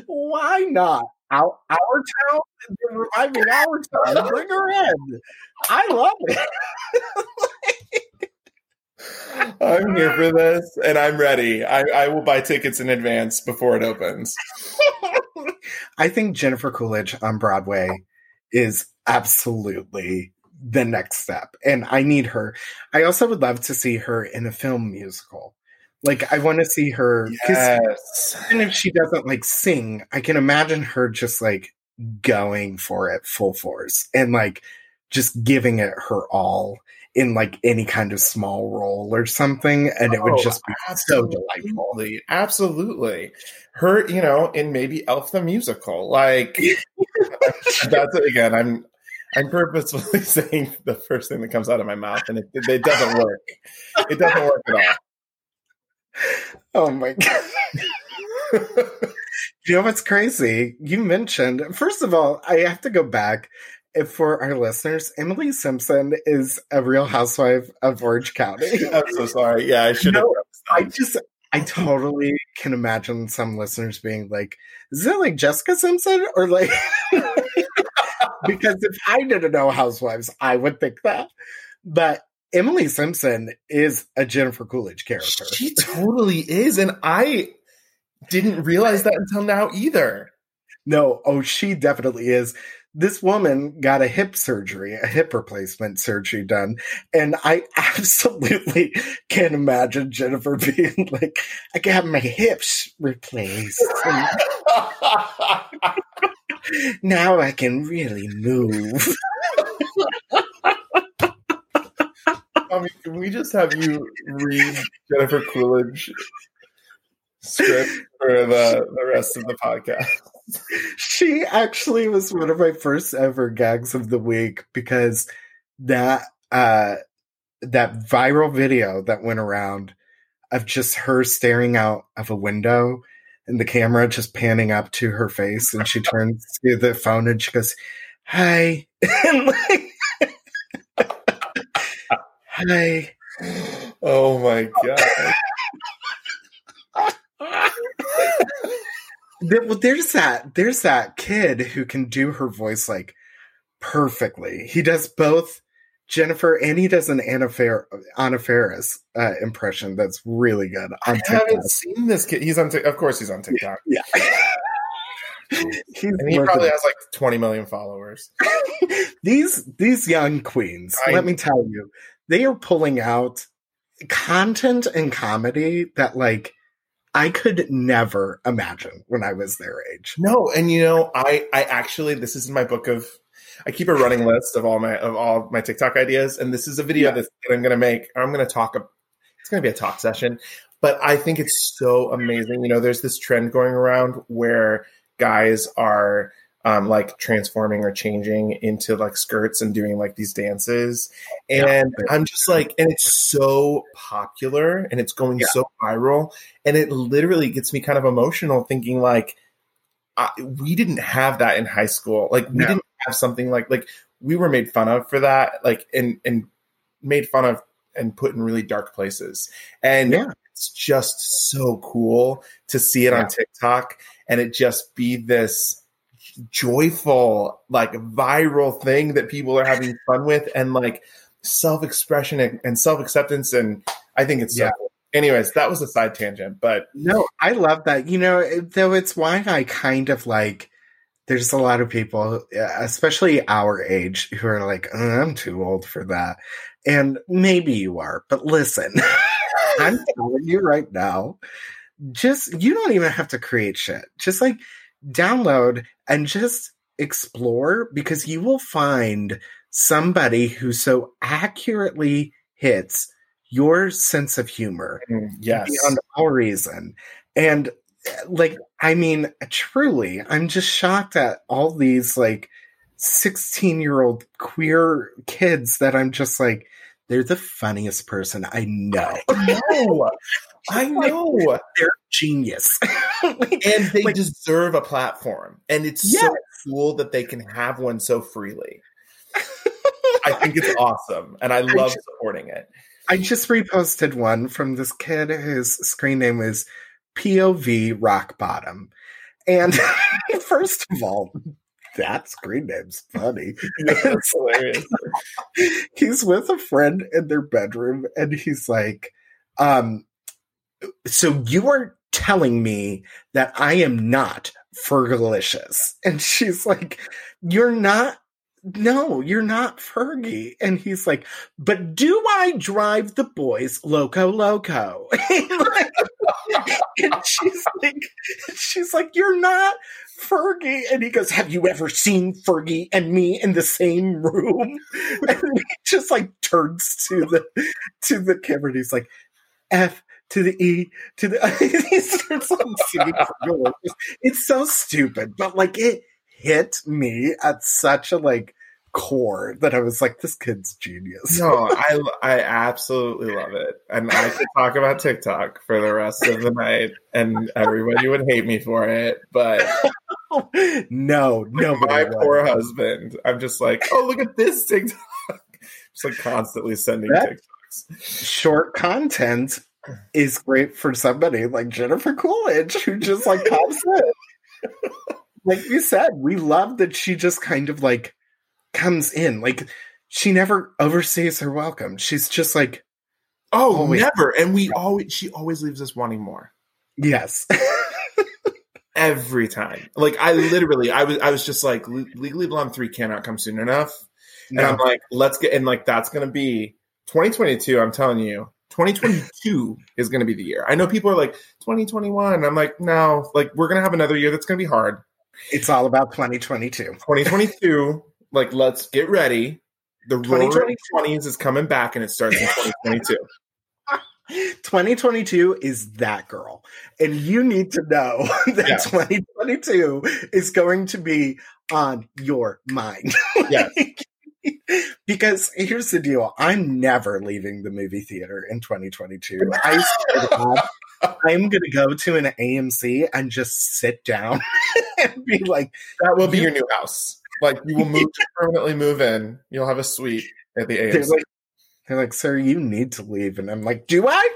why not? Our, our town, reviving our town. Bring her in. I love it. I'm here for this, and I'm ready. I, I will buy tickets in advance before it opens. I think Jennifer Coolidge on Broadway is absolutely the next step. And I need her. I also would love to see her in a film musical. Like, I want to see her. Yes. even if she doesn't like sing, I can imagine her just like going for it full force and like just giving it her all in like any kind of small role or something. And it would Oh, just be so delightful. Absolutely. Absolutely. Her, you know, in maybe Elf the Musical. Like that's it again, I'm I'm purposefully saying the first thing that comes out of my mouth and it, it doesn't work. It doesn't work at all. Oh my god. you know what's crazy? You mentioned, first of all, I have to go back for our listeners. Emily Simpson is a real housewife of Orange County. I'm so sorry. Yeah, I should have. No, I just, I totally can imagine some listeners being like, is it like Jessica Simpson? Or like, because if I didn't know housewives, I would think that. But Emily Simpson is a Jennifer Coolidge character. She totally is. And I didn't realize that until now either. No, oh, she definitely is. This woman got a hip surgery, a hip replacement surgery done. And I absolutely can't imagine Jennifer being like, I got my hips replaced. now I can really move. I mean, can we just have you read Jennifer Coolidge script for the, the rest of the podcast? She actually was one of my first ever gags of the week because that uh that viral video that went around of just her staring out of a window and the camera just panning up to her face and she turns to the phone and she goes, Hi. like, Hi. Oh my god. Well, there's that there's that kid who can do her voice like perfectly. He does both Jennifer and he does an Anna, Fer- Anna Faris uh, impression that's really good. I haven't seen this kid. He's on. T- of course, he's on TikTok. Yeah. and he probably has like 20 million followers. these these young queens, I, let me tell you, they are pulling out content and comedy that like I could never imagine when I was their age. No, and you know, I I actually this is in my book of I keep a running list of all my of all my TikTok ideas, and this is a video yeah. that I'm going to make. I'm going to talk. It's going to be a talk session, but I think it's so amazing. You know, there's this trend going around where guys are um, like transforming or changing into like skirts and doing like these dances. And yeah. I'm just like, and it's so popular and it's going yeah. so viral. And it literally gets me kind of emotional thinking like, I, we didn't have that in high school. Like we didn't have something like, like we were made fun of for that. Like, and, and made fun of and put in really dark places. And yeah. it's just so cool to see it on TikTok and it just be this, joyful, like viral thing that people are having fun with and like self expression and, and self acceptance. And I think it's so yeah. Cool. Anyways, that was a side tangent, but no, I love that. You know, though it's why I kind of like. There's a lot of people, uh, especially our age, who are like, oh, "I'm too old for that," and maybe you are, but listen, I'm telling you right now, just you don't even have to create shit. Just like download and just explore because you will find somebody who so accurately hits your sense of humor mm, yes. beyond all reason. And like, I mean, truly, I'm just shocked at all these like 16 year old queer kids that I'm just like, they're the funniest person I know. I know. I know. They're genius. and they like, deserve a platform. And it's yes. so cool that they can have one so freely. I think it's awesome. And I love I just, supporting it. I just reposted one from this kid whose screen name is POV Rock Bottom. And first of all, that screen name's funny. That's hilarious. he's with a friend in their bedroom and he's like, um, so you are telling me that I am not Fergalicious. And she's like, You're not no, you're not Fergie. And he's like, but do I drive the boys loco loco? and she's like, she's like, you're not Fergie. And he goes, have you ever seen Fergie and me in the same room? And he just like turns to the, to the camera and he's like, F to the E to the he starts like singing It's so stupid, but like it hit me at such a like core that I was like, this kid's genius. No, I I absolutely love it, and I could talk about TikTok for the rest of the night, and everybody would hate me for it. But no, no, my poor husband. I'm just like, oh, look at this TikTok. just like constantly sending that TikToks. Short content is great for somebody like Jennifer Coolidge, who just like pops in. like you said, we love that she just kind of like comes in. Like she never overstays her welcome. She's just like, oh, always. never. And we always, she always leaves us wanting more. Yes. Every time. Like I literally, I was, I was just like, Legally Blonde three cannot come soon enough. No. And I'm like, let's get, and like that's gonna be 2022. I'm telling you, 2022 is going to be the year. I know people are like 2021. I'm like, no, like we're going to have another year that's going to be hard. It's all about 2022. 2022 like let's get ready. The roaring 20s is coming back and it starts in 2022. 2022 is that girl. And you need to know that yes. 2022 is going to be on your mind. Yes. because here's the deal I'm never leaving the movie theater in 2022. I I'm going to go to an AMC and just sit down and be like, that will be your new house. Like you will move permanently move in. You'll have a suite at the AMC. They're like, they're like, sir, you need to leave. And I'm like, do I?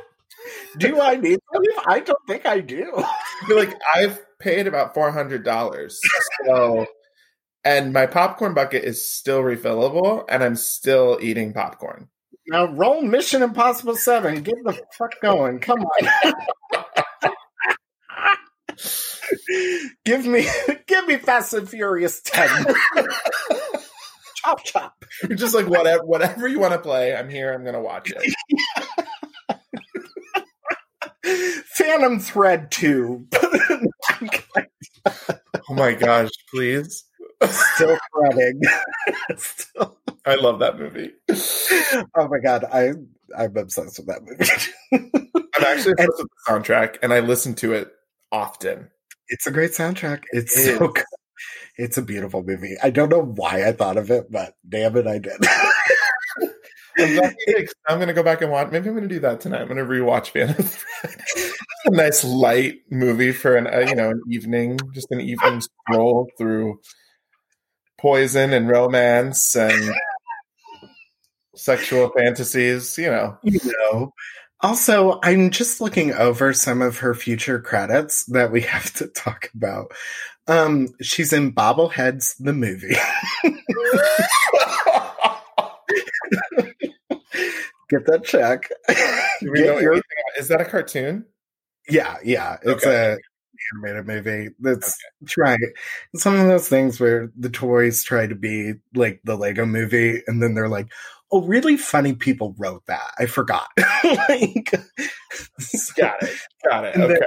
Do I need to leave? I don't think I do. You're like, I've paid about four hundred dollars. So and my popcorn bucket is still refillable and I'm still eating popcorn. Now roll Mission Impossible Seven. Get the fuck going. Come on. give me give me Fast and Furious 10. chop chop. You're just like whatever whatever you want to play, I'm here, I'm gonna watch it. Phantom Thread 2. oh my gosh, please. Still threading. Still. I love that movie. Oh my god, I I'm obsessed with that movie. I'm actually obsessed with the soundtrack and I listen to it often. It's a great soundtrack. It's it so good. It's a beautiful movie. I don't know why I thought of it, but damn it, I did. I'm going to go back and watch. Maybe I'm going to do that tonight. I'm going to rewatch Phantom a nice light movie for an uh, you know an evening, just an evening stroll through poison and romance and sexual fantasies. You know, you know. Also, I'm just looking over some of her future credits that we have to talk about. Um, she's in Bobbleheads, the movie. Get that check. Your... Is that a cartoon? Yeah, yeah. It's okay. a animated movie that's okay. trying some of those things where the toys try to be like the Lego movie and then they're like, oh, really funny people wrote that. I forgot. like, got it. Got it. Okay.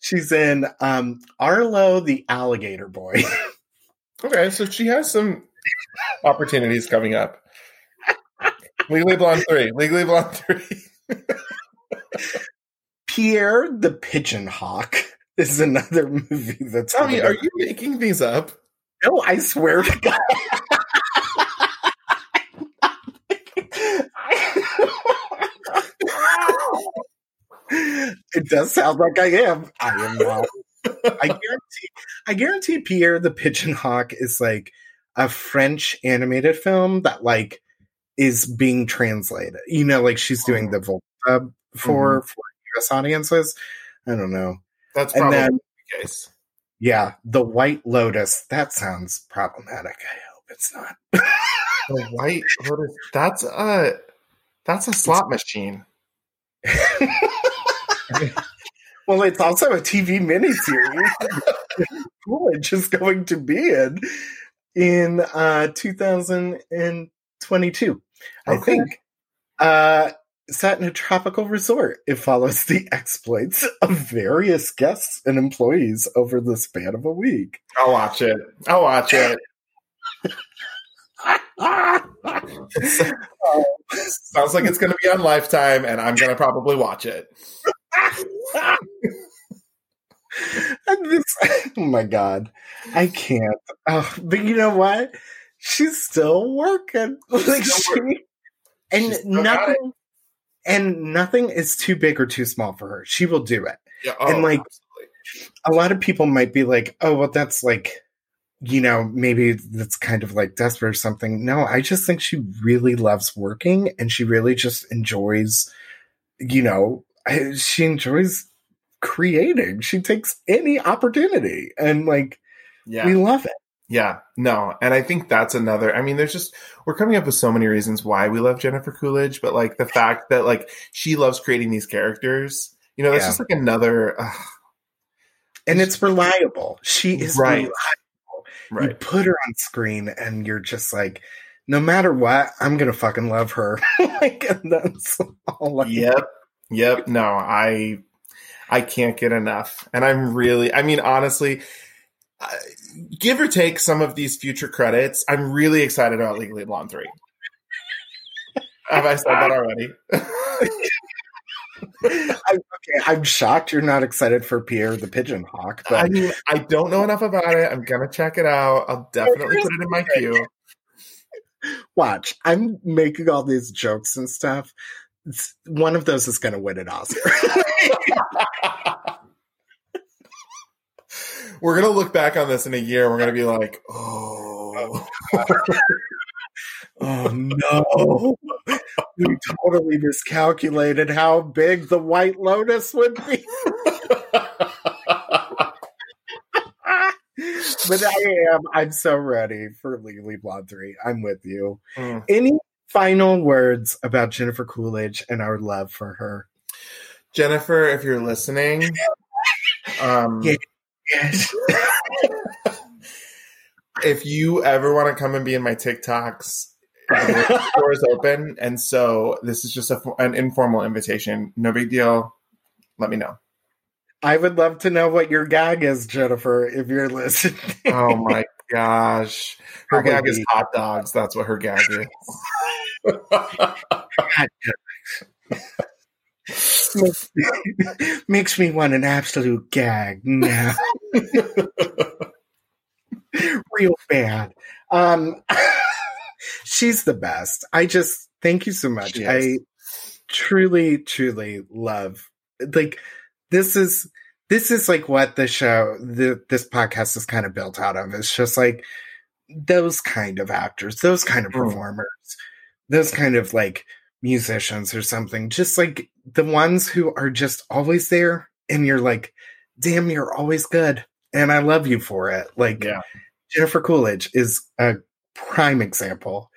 She's in um, Arlo the Alligator Boy. okay, so she has some opportunities coming up. Legally Blonde 3. Legally Blonde 3. Pierre the Pigeon Hawk is another movie that's. Tell me, are you making these up? No, I swear to God. it does sound like I am. I am not. I guarantee. I guarantee Pierre the Pigeon Hawk is like a French animated film that like is being translated. You know, like she's doing the voice dub for mm-hmm. for U.S. audiences. I don't know. That's probably then, the case. Yeah, the White Lotus. That sounds problematic. I hope it's not. the White Lotus. That's a that's a slot machine. well, it's also a TV miniseries. Coolidge is going to be in in uh, 2022. Okay. I think. Uh, set in a tropical resort. It follows the exploits of various guests and employees over the span of a week. I'll watch it. I'll watch it. Sounds like it's going to be on Lifetime, and I'm going to probably watch it. this, oh my god, I can't. Oh, but you know what? she's still working. Like still she, and still got nothing, and nothing is too big or too small for her. She will do it. Yeah, And, oh, like, absolutely. a lot of people might be like, oh, well, that's like, you know, maybe that's kind of like desperate or something. No, I just think she really loves working and she really just enjoys, you know, she enjoys creating. She takes any opportunity and like, yeah, we love it. Yeah, no, and I think that's another. I mean, there's just we're coming up with so many reasons why we love Jennifer Coolidge, but like the fact that like she loves creating these characters, you know, that's Yeah. just like another. Uh, And it's reliable. She is Right. reliable. You right. put her on screen and you're just like, no matter what, I'm gonna fucking love her. like, and that's all. I- Yep. Yep. No, I I can't get enough, and I'm really. I mean, honestly. I- Give or take some of these future credits, I'm really excited about Legally Blonde 3. Have I said that already? I, okay, I'm shocked you're not excited for Pierre the Pigeon Hawk, I but mean, I don't know enough about it. I'm gonna check it out. I'll definitely put it in my queue. watch. I'm making all these jokes and stuff. It's- one of those is going to win an Oscar. We're gonna look back on this in a year. We're gonna be like, oh, oh no, we totally miscalculated how big the White Lotus would be. but I am. I'm so ready for Legally Blonde three. I'm with you. Mm. Any final words about Jennifer Coolidge and our love for her? Jennifer, if you're listening, um, Yeah. Yes. if you ever want to come and be in my TikToks, the door is open. And so this is just a, an informal invitation. No big deal. Let me know. I would love to know what your gag is, Jennifer, if you're listening. Oh my gosh. Her Probably. gag is hot dogs. That's what her gag is. makes, makes me want an absolute gag now. Real bad. Um, she's the best. I just thank you so much. I truly, truly love like this is this is like what the show the this podcast is kind of built out of. It's just like those kind of actors, those kind of Mm. performers, those kind of like musicians or something. Just like the ones who are just always there and you're like, damn, you're always good. And I love you for it. Like Yeah. Jennifer Coolidge is a prime example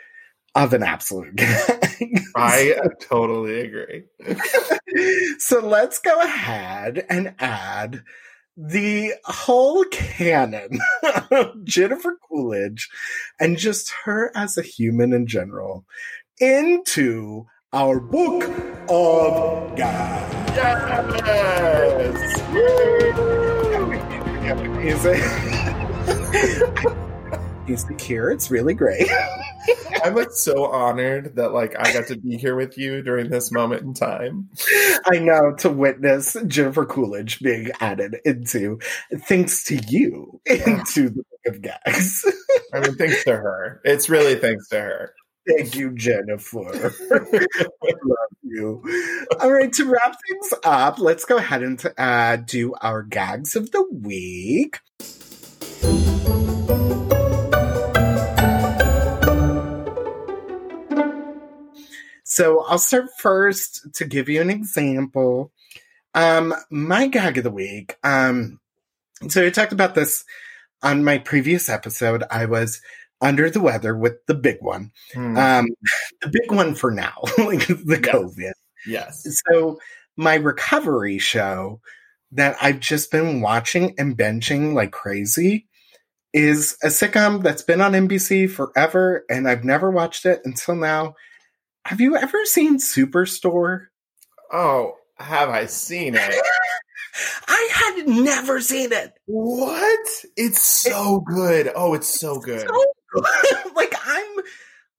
of an absolute. I totally agree. so let's go ahead and add the whole canon of Jennifer Coolidge and just her as a human in general into our book of God. Yes. Music here, it's really great. I'm like so honored that like I got to be here with you during this moment in time. I know to witness Jennifer Coolidge being added into, thanks to you, into the book of gags. I mean, thanks to her. It's really thanks to her. Thank you, Jennifer. I love you. All right, to wrap things up, let's go ahead and uh, do our gags of the week. So I'll start first to give you an example. Um, my gag of the week. Um, so I talked about this on my previous episode. I was under the weather with the big one. Hmm. Um, the big one for now, like the Yes. COVID. yes. So my recovery show that I've just been watching and benching like crazy is a sitcom that's been on NBC forever, and I've never watched it until now. Have you ever seen Superstore? Oh, have I seen it? I had never seen it. What? It's so good. Oh, it's so good. So good. like I'm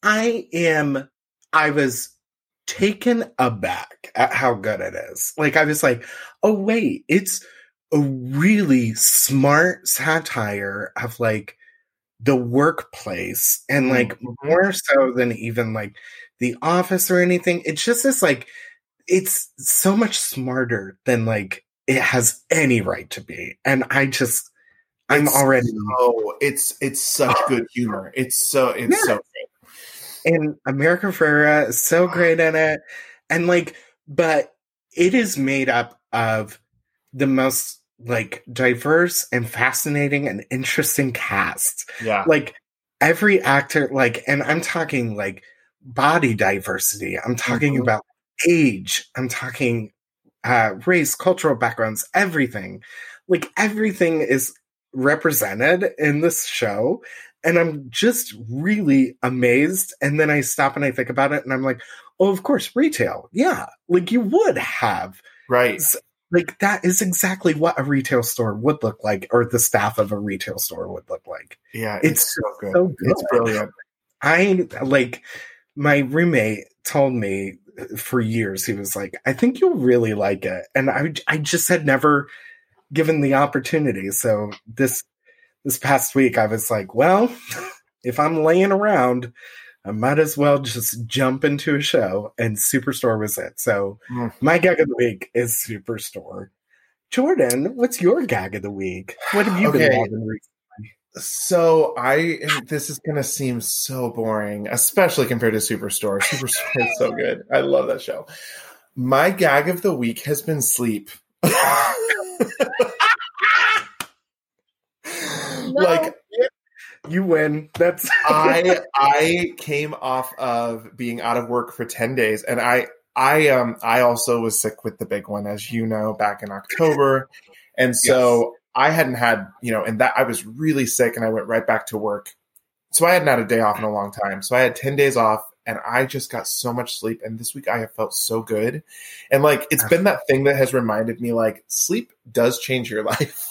I am I was taken aback at how good it is. Like I was like, oh wait, it's a really smart satire of like the workplace and like Mm-hmm. more so than even like the office or anything. It's just this like it's so much smarter than like it has any right to be. And I just I'm It's already Oh, it's it's such good humor. It's so it's Yeah. so and America Ferrera is so great in it. And like, but it is made up of the most like diverse and fascinating and interesting cast. Yeah. Like every actor, like, and I'm talking like body diversity. I'm talking Mhm. about age. I'm talking uh race, cultural backgrounds, everything. Like everything is represented in this show and I'm just really amazed. And then I stop and I think about it, and I'm like, oh, of course, retail. Yeah, like you would have. Right. Like that is exactly what a retail store would look like, or the staff of a retail store would look like. Yeah. It's It's, so good. so good. It's brilliant. I like my roommate told me for years he was like, I think you'll really like it, and I I just had never given the opportunity. So this this past week I was like, well, if I'm laying around, I might as well just jump into a show, and Superstore was it. So Mm. my gag of the week is Superstore. Jordan, what's your gag of the week? What have you been Okay. recently? So I this is gonna seem so boring, especially compared to Superstore. Superstore is so good. I love that show. My gag of the week has been sleep. like You win. That's I I came off of being out of work for 10 days and I I um I also was sick with the big one as you know back in October. And so I hadn't had, you know, and that I was really sick and I went right back to work. So I hadn't had a day off in a long time. So I had 10 days off and I just got so much sleep and this week I have felt so good. And like it's been that thing that has reminded me like sleep does change your life.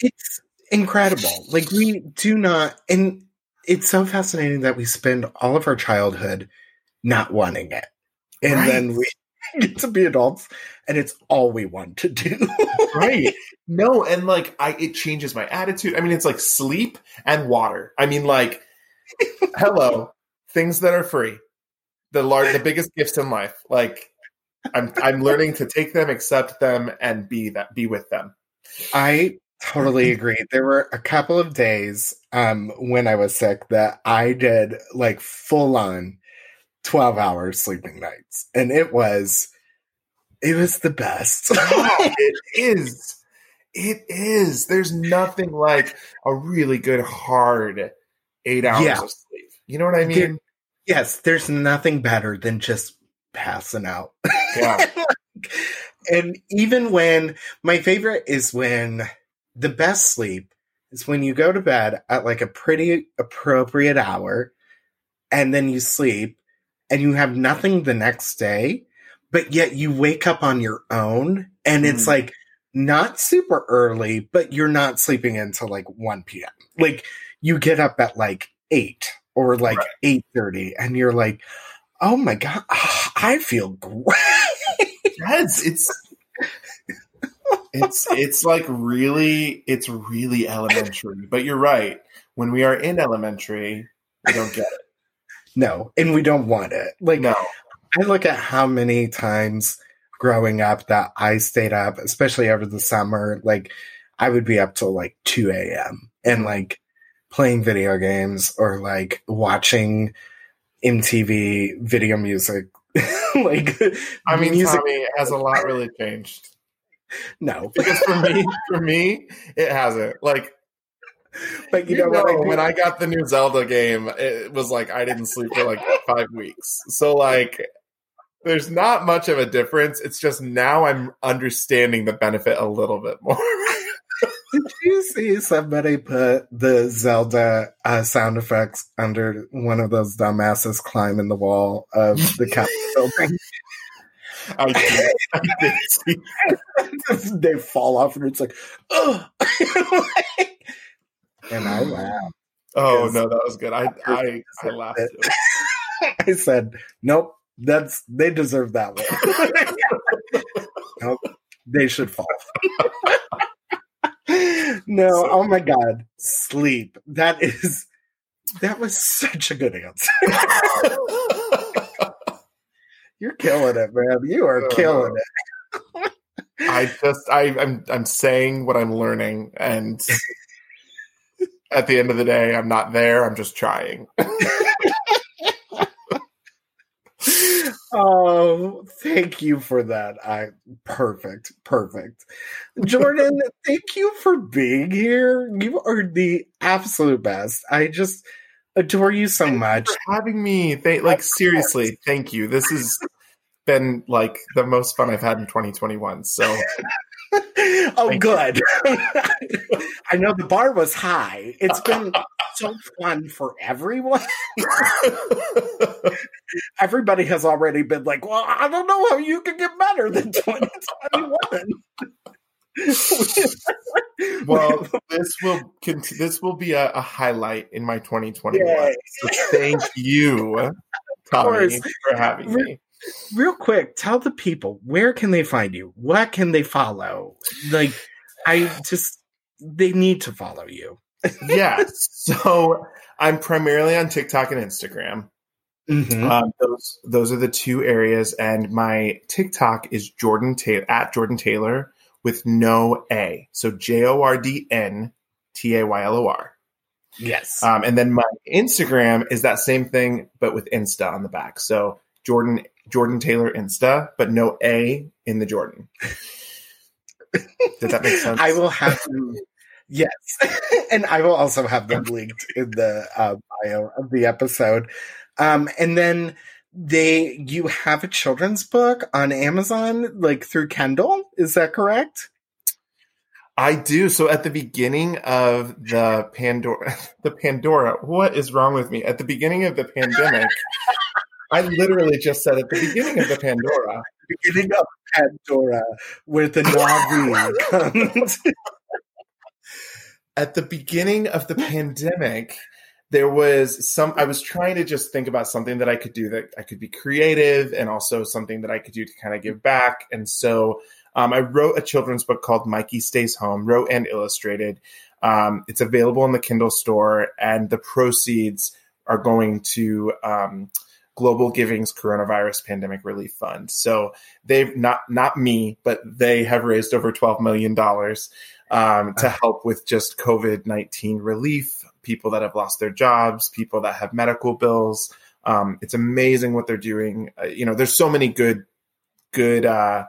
it's incredible. Like we do not, and it's so fascinating that we spend all of our childhood not wanting it, and Right. then we get to be adults, and it's all we want to do. right no and like i it changes my attitude i mean it's like sleep and water i mean like hello things that are free. The large the biggest gifts in life. Like i'm i'm learning to take them accept them and be that be with them. I totally agree. There were a couple of days um, when I was sick that I did like full on twelve hour sleeping nights, and it was it was the best. it is. It is. There's nothing like a really good hard eight hours Yeah. of sleep. You know what i mean? There- yes, there's nothing better than just passing out. yeah and even when my favorite is when the best sleep is when you go to bed at like a pretty appropriate hour and then you sleep and you have nothing the next day, but yet you wake up on your own and it's Mm. like not super early, but you're not sleeping until like 1 p.m. Like you get up at like 8 or like Right. 8:30 and you're like, "Oh my god, I feel great." Yes, it's it's it's like really it's really elementary. But you're right. When we are in elementary, we don't get it. No, and we don't want it. Like No. I look at how many times growing up that I stayed up, especially over the summer. Like I would be up till like two a.m. and like playing video games or like watching MTV video music. like I mean, music. Tommy has a lot really changed. no, Because for me, for me, it hasn't. Like but you you know, know, I when I got the new Zelda game, it was like I didn't sleep for like five weeks. So like there's not much of a difference. It's just now I'm understanding the benefit a little bit more. Did you see somebody put the Zelda uh, sound effects under one of those dumbasses climbing the wall of the Capitol building? I did, I did see they fall off, and it's like, oh, and I laughed. Oh no, that was good. I I, I laughed. I said, nope, that's they deserve that one. nope, they should fall. No, so. oh my god, sleep. That is that was such a good answer. You're killing it, man. You are oh, killing it. I just I, I'm I'm saying what I'm learning, and at the end of the day, I'm not there. I'm just trying. oh, thank you for that. I perfect, perfect. Jordan, thank you for being here. You are the absolute best. I just adore you so thank much. You for having me. Thank, like seriously, thank you. This has been like the most fun I've had in 2021. So oh, Thank good. I know the bar was high. It's been so fun for everyone. Everybody has already been like, well, I don't know how you can get better than 2021. well, this will this will be a, a, highlight in my 2021. So thank you, Tommy, for having me real quick, tell the people where can they find you? What can they follow? Like, I just they need to follow you. yeah. So I'm primarily on TikTok and Instagram. Mm-hmm. Um, those those are the two areas, and my TikTok is Jordan Taylor at Jordan Taylor with no A. So J O R D N T A Y L O R. Yes. Um, and then my Instagram is that same thing, but with Insta on the back. So Jordan Jordan Taylor Insta, but no A in the Jordan. Did that make sense? I will have them. Yes, and I will also have them linked in the uh, bio of the episode. Um, and then they, you have a children's book on Amazon, like through Kindle. Is that correct? I do. So at the beginning of the Pandora, the Pandora, what is wrong with me? At the beginning of the pandemic, I literally just said at the beginning of the Pandora. beginning of Pandora, where the Na'vi comes. at the beginning of the pandemic, there was some I was trying to just think about something that I could do that I could be creative and also something that I could do to kind of give back. And so um, I wrote a children's book called Mikey Stays Home, wrote and illustrated. Um, it's available in the Kindle store, and the proceeds are going to um, Global Giving's Coronavirus Pandemic Relief Fund. So they've not not me, but they have raised over twelve million dollars um, to help with just COVID nineteen relief. People that have lost their jobs, people that have medical bills. Um, it's amazing what they're doing. Uh, you know, there's so many good good uh,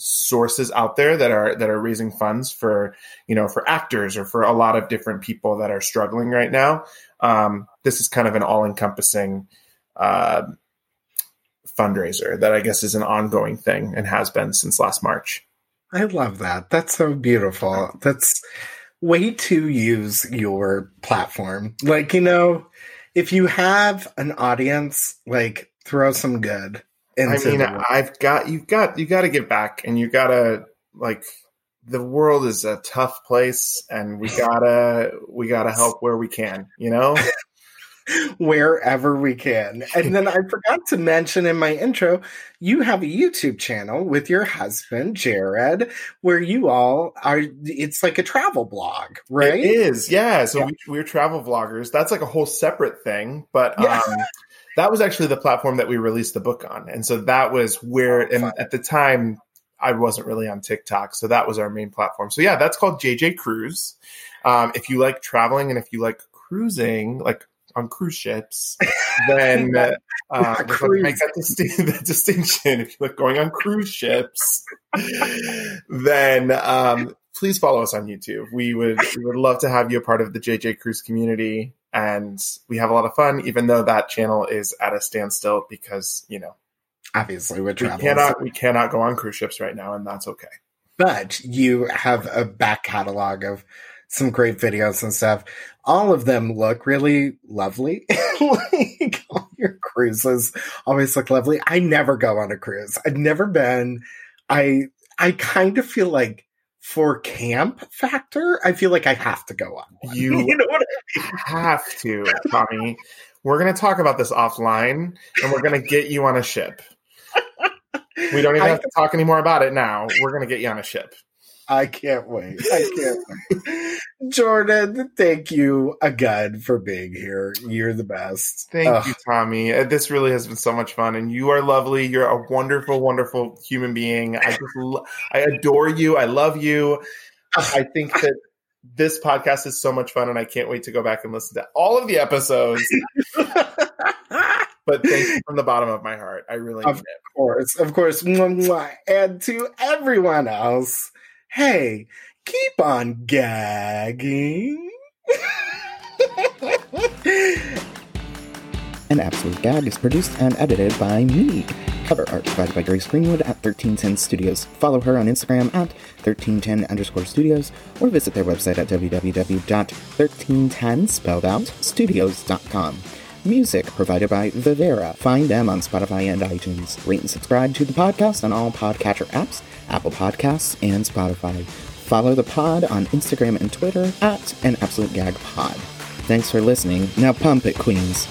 sources out there that are that are raising funds for you know for actors or for a lot of different people that are struggling right now um, this is kind of an all encompassing uh, fundraiser that I guess is an ongoing thing and has been since last March. I love that. That's so beautiful. That's way to use your platform. Like, you know, if you have an audience, like throw some good. I mean, I've got you've got you got to give back, and you got to like the world is a tough place and we gotta we gotta help where we can you know? Wherever we can. And then i forgot to mention in my intro you have a youtube channel with your husband jared where you all are it's like a travel blog right? it is yeah. So yeah. We, are travel vloggers. That's like a whole separate thing but yeah. um that was actually the platform that we released the book on. And so that was where oh, and at the time I wasn't really on TikTok, so that was our main platform. So yeah, that's called JJ Cruise. Um, if you like traveling and if you like cruising, like on cruise ships, then uh, um, make that, distinction, that distinction. If you like going on cruise ships, then um, please follow us on YouTube. We would we would love to have you a part of the JJ Cruise community, and we have a lot of fun. Even though that channel is at a standstill because you know obviously travel. We cannot we cannot go on cruise ships right now, and that's okay. But you have a back catalog of some great videos and stuff. All of them look really lovely. like all your cruises always look lovely. I never go on a cruise. I've never been. I I kind of feel like for camp factor, I feel like I have to go on. One. You, you know what I mean? have to, Tommy. We're going to talk about this offline, and we're going to get you on a ship. We don't even have to talk anymore about it now. We're going to get you on a ship. I can't wait. I can't wait. Jordan, thank you again for being here. You're the best. Thank Ugh. you, Tommy. Uh, this really has been so much fun, and you are lovely. You're a wonderful, wonderful human being. I just, lo- I adore you. I love you. I think that this podcast is so much fun, and I can't wait to go back and listen to all of the episodes. but thank you from the bottom of my heart. I really, of course, of course, and to everyone else hey, keep on gagging. An Absolute Gag is produced and edited by me. Cover art provided by Grace Greenwood at 1310 Studios. Follow her on Instagram at 1310 underscore studios or visit their website at www.1310 spelled out studios.com. Music provided by Vivera. Find them on Spotify and iTunes. Rate and subscribe to the podcast on all podcatcher apps Apple Podcasts, and Spotify. Follow the pod on Instagram and Twitter at an absolute gag pod. Thanks for listening. Now pump it, Queens.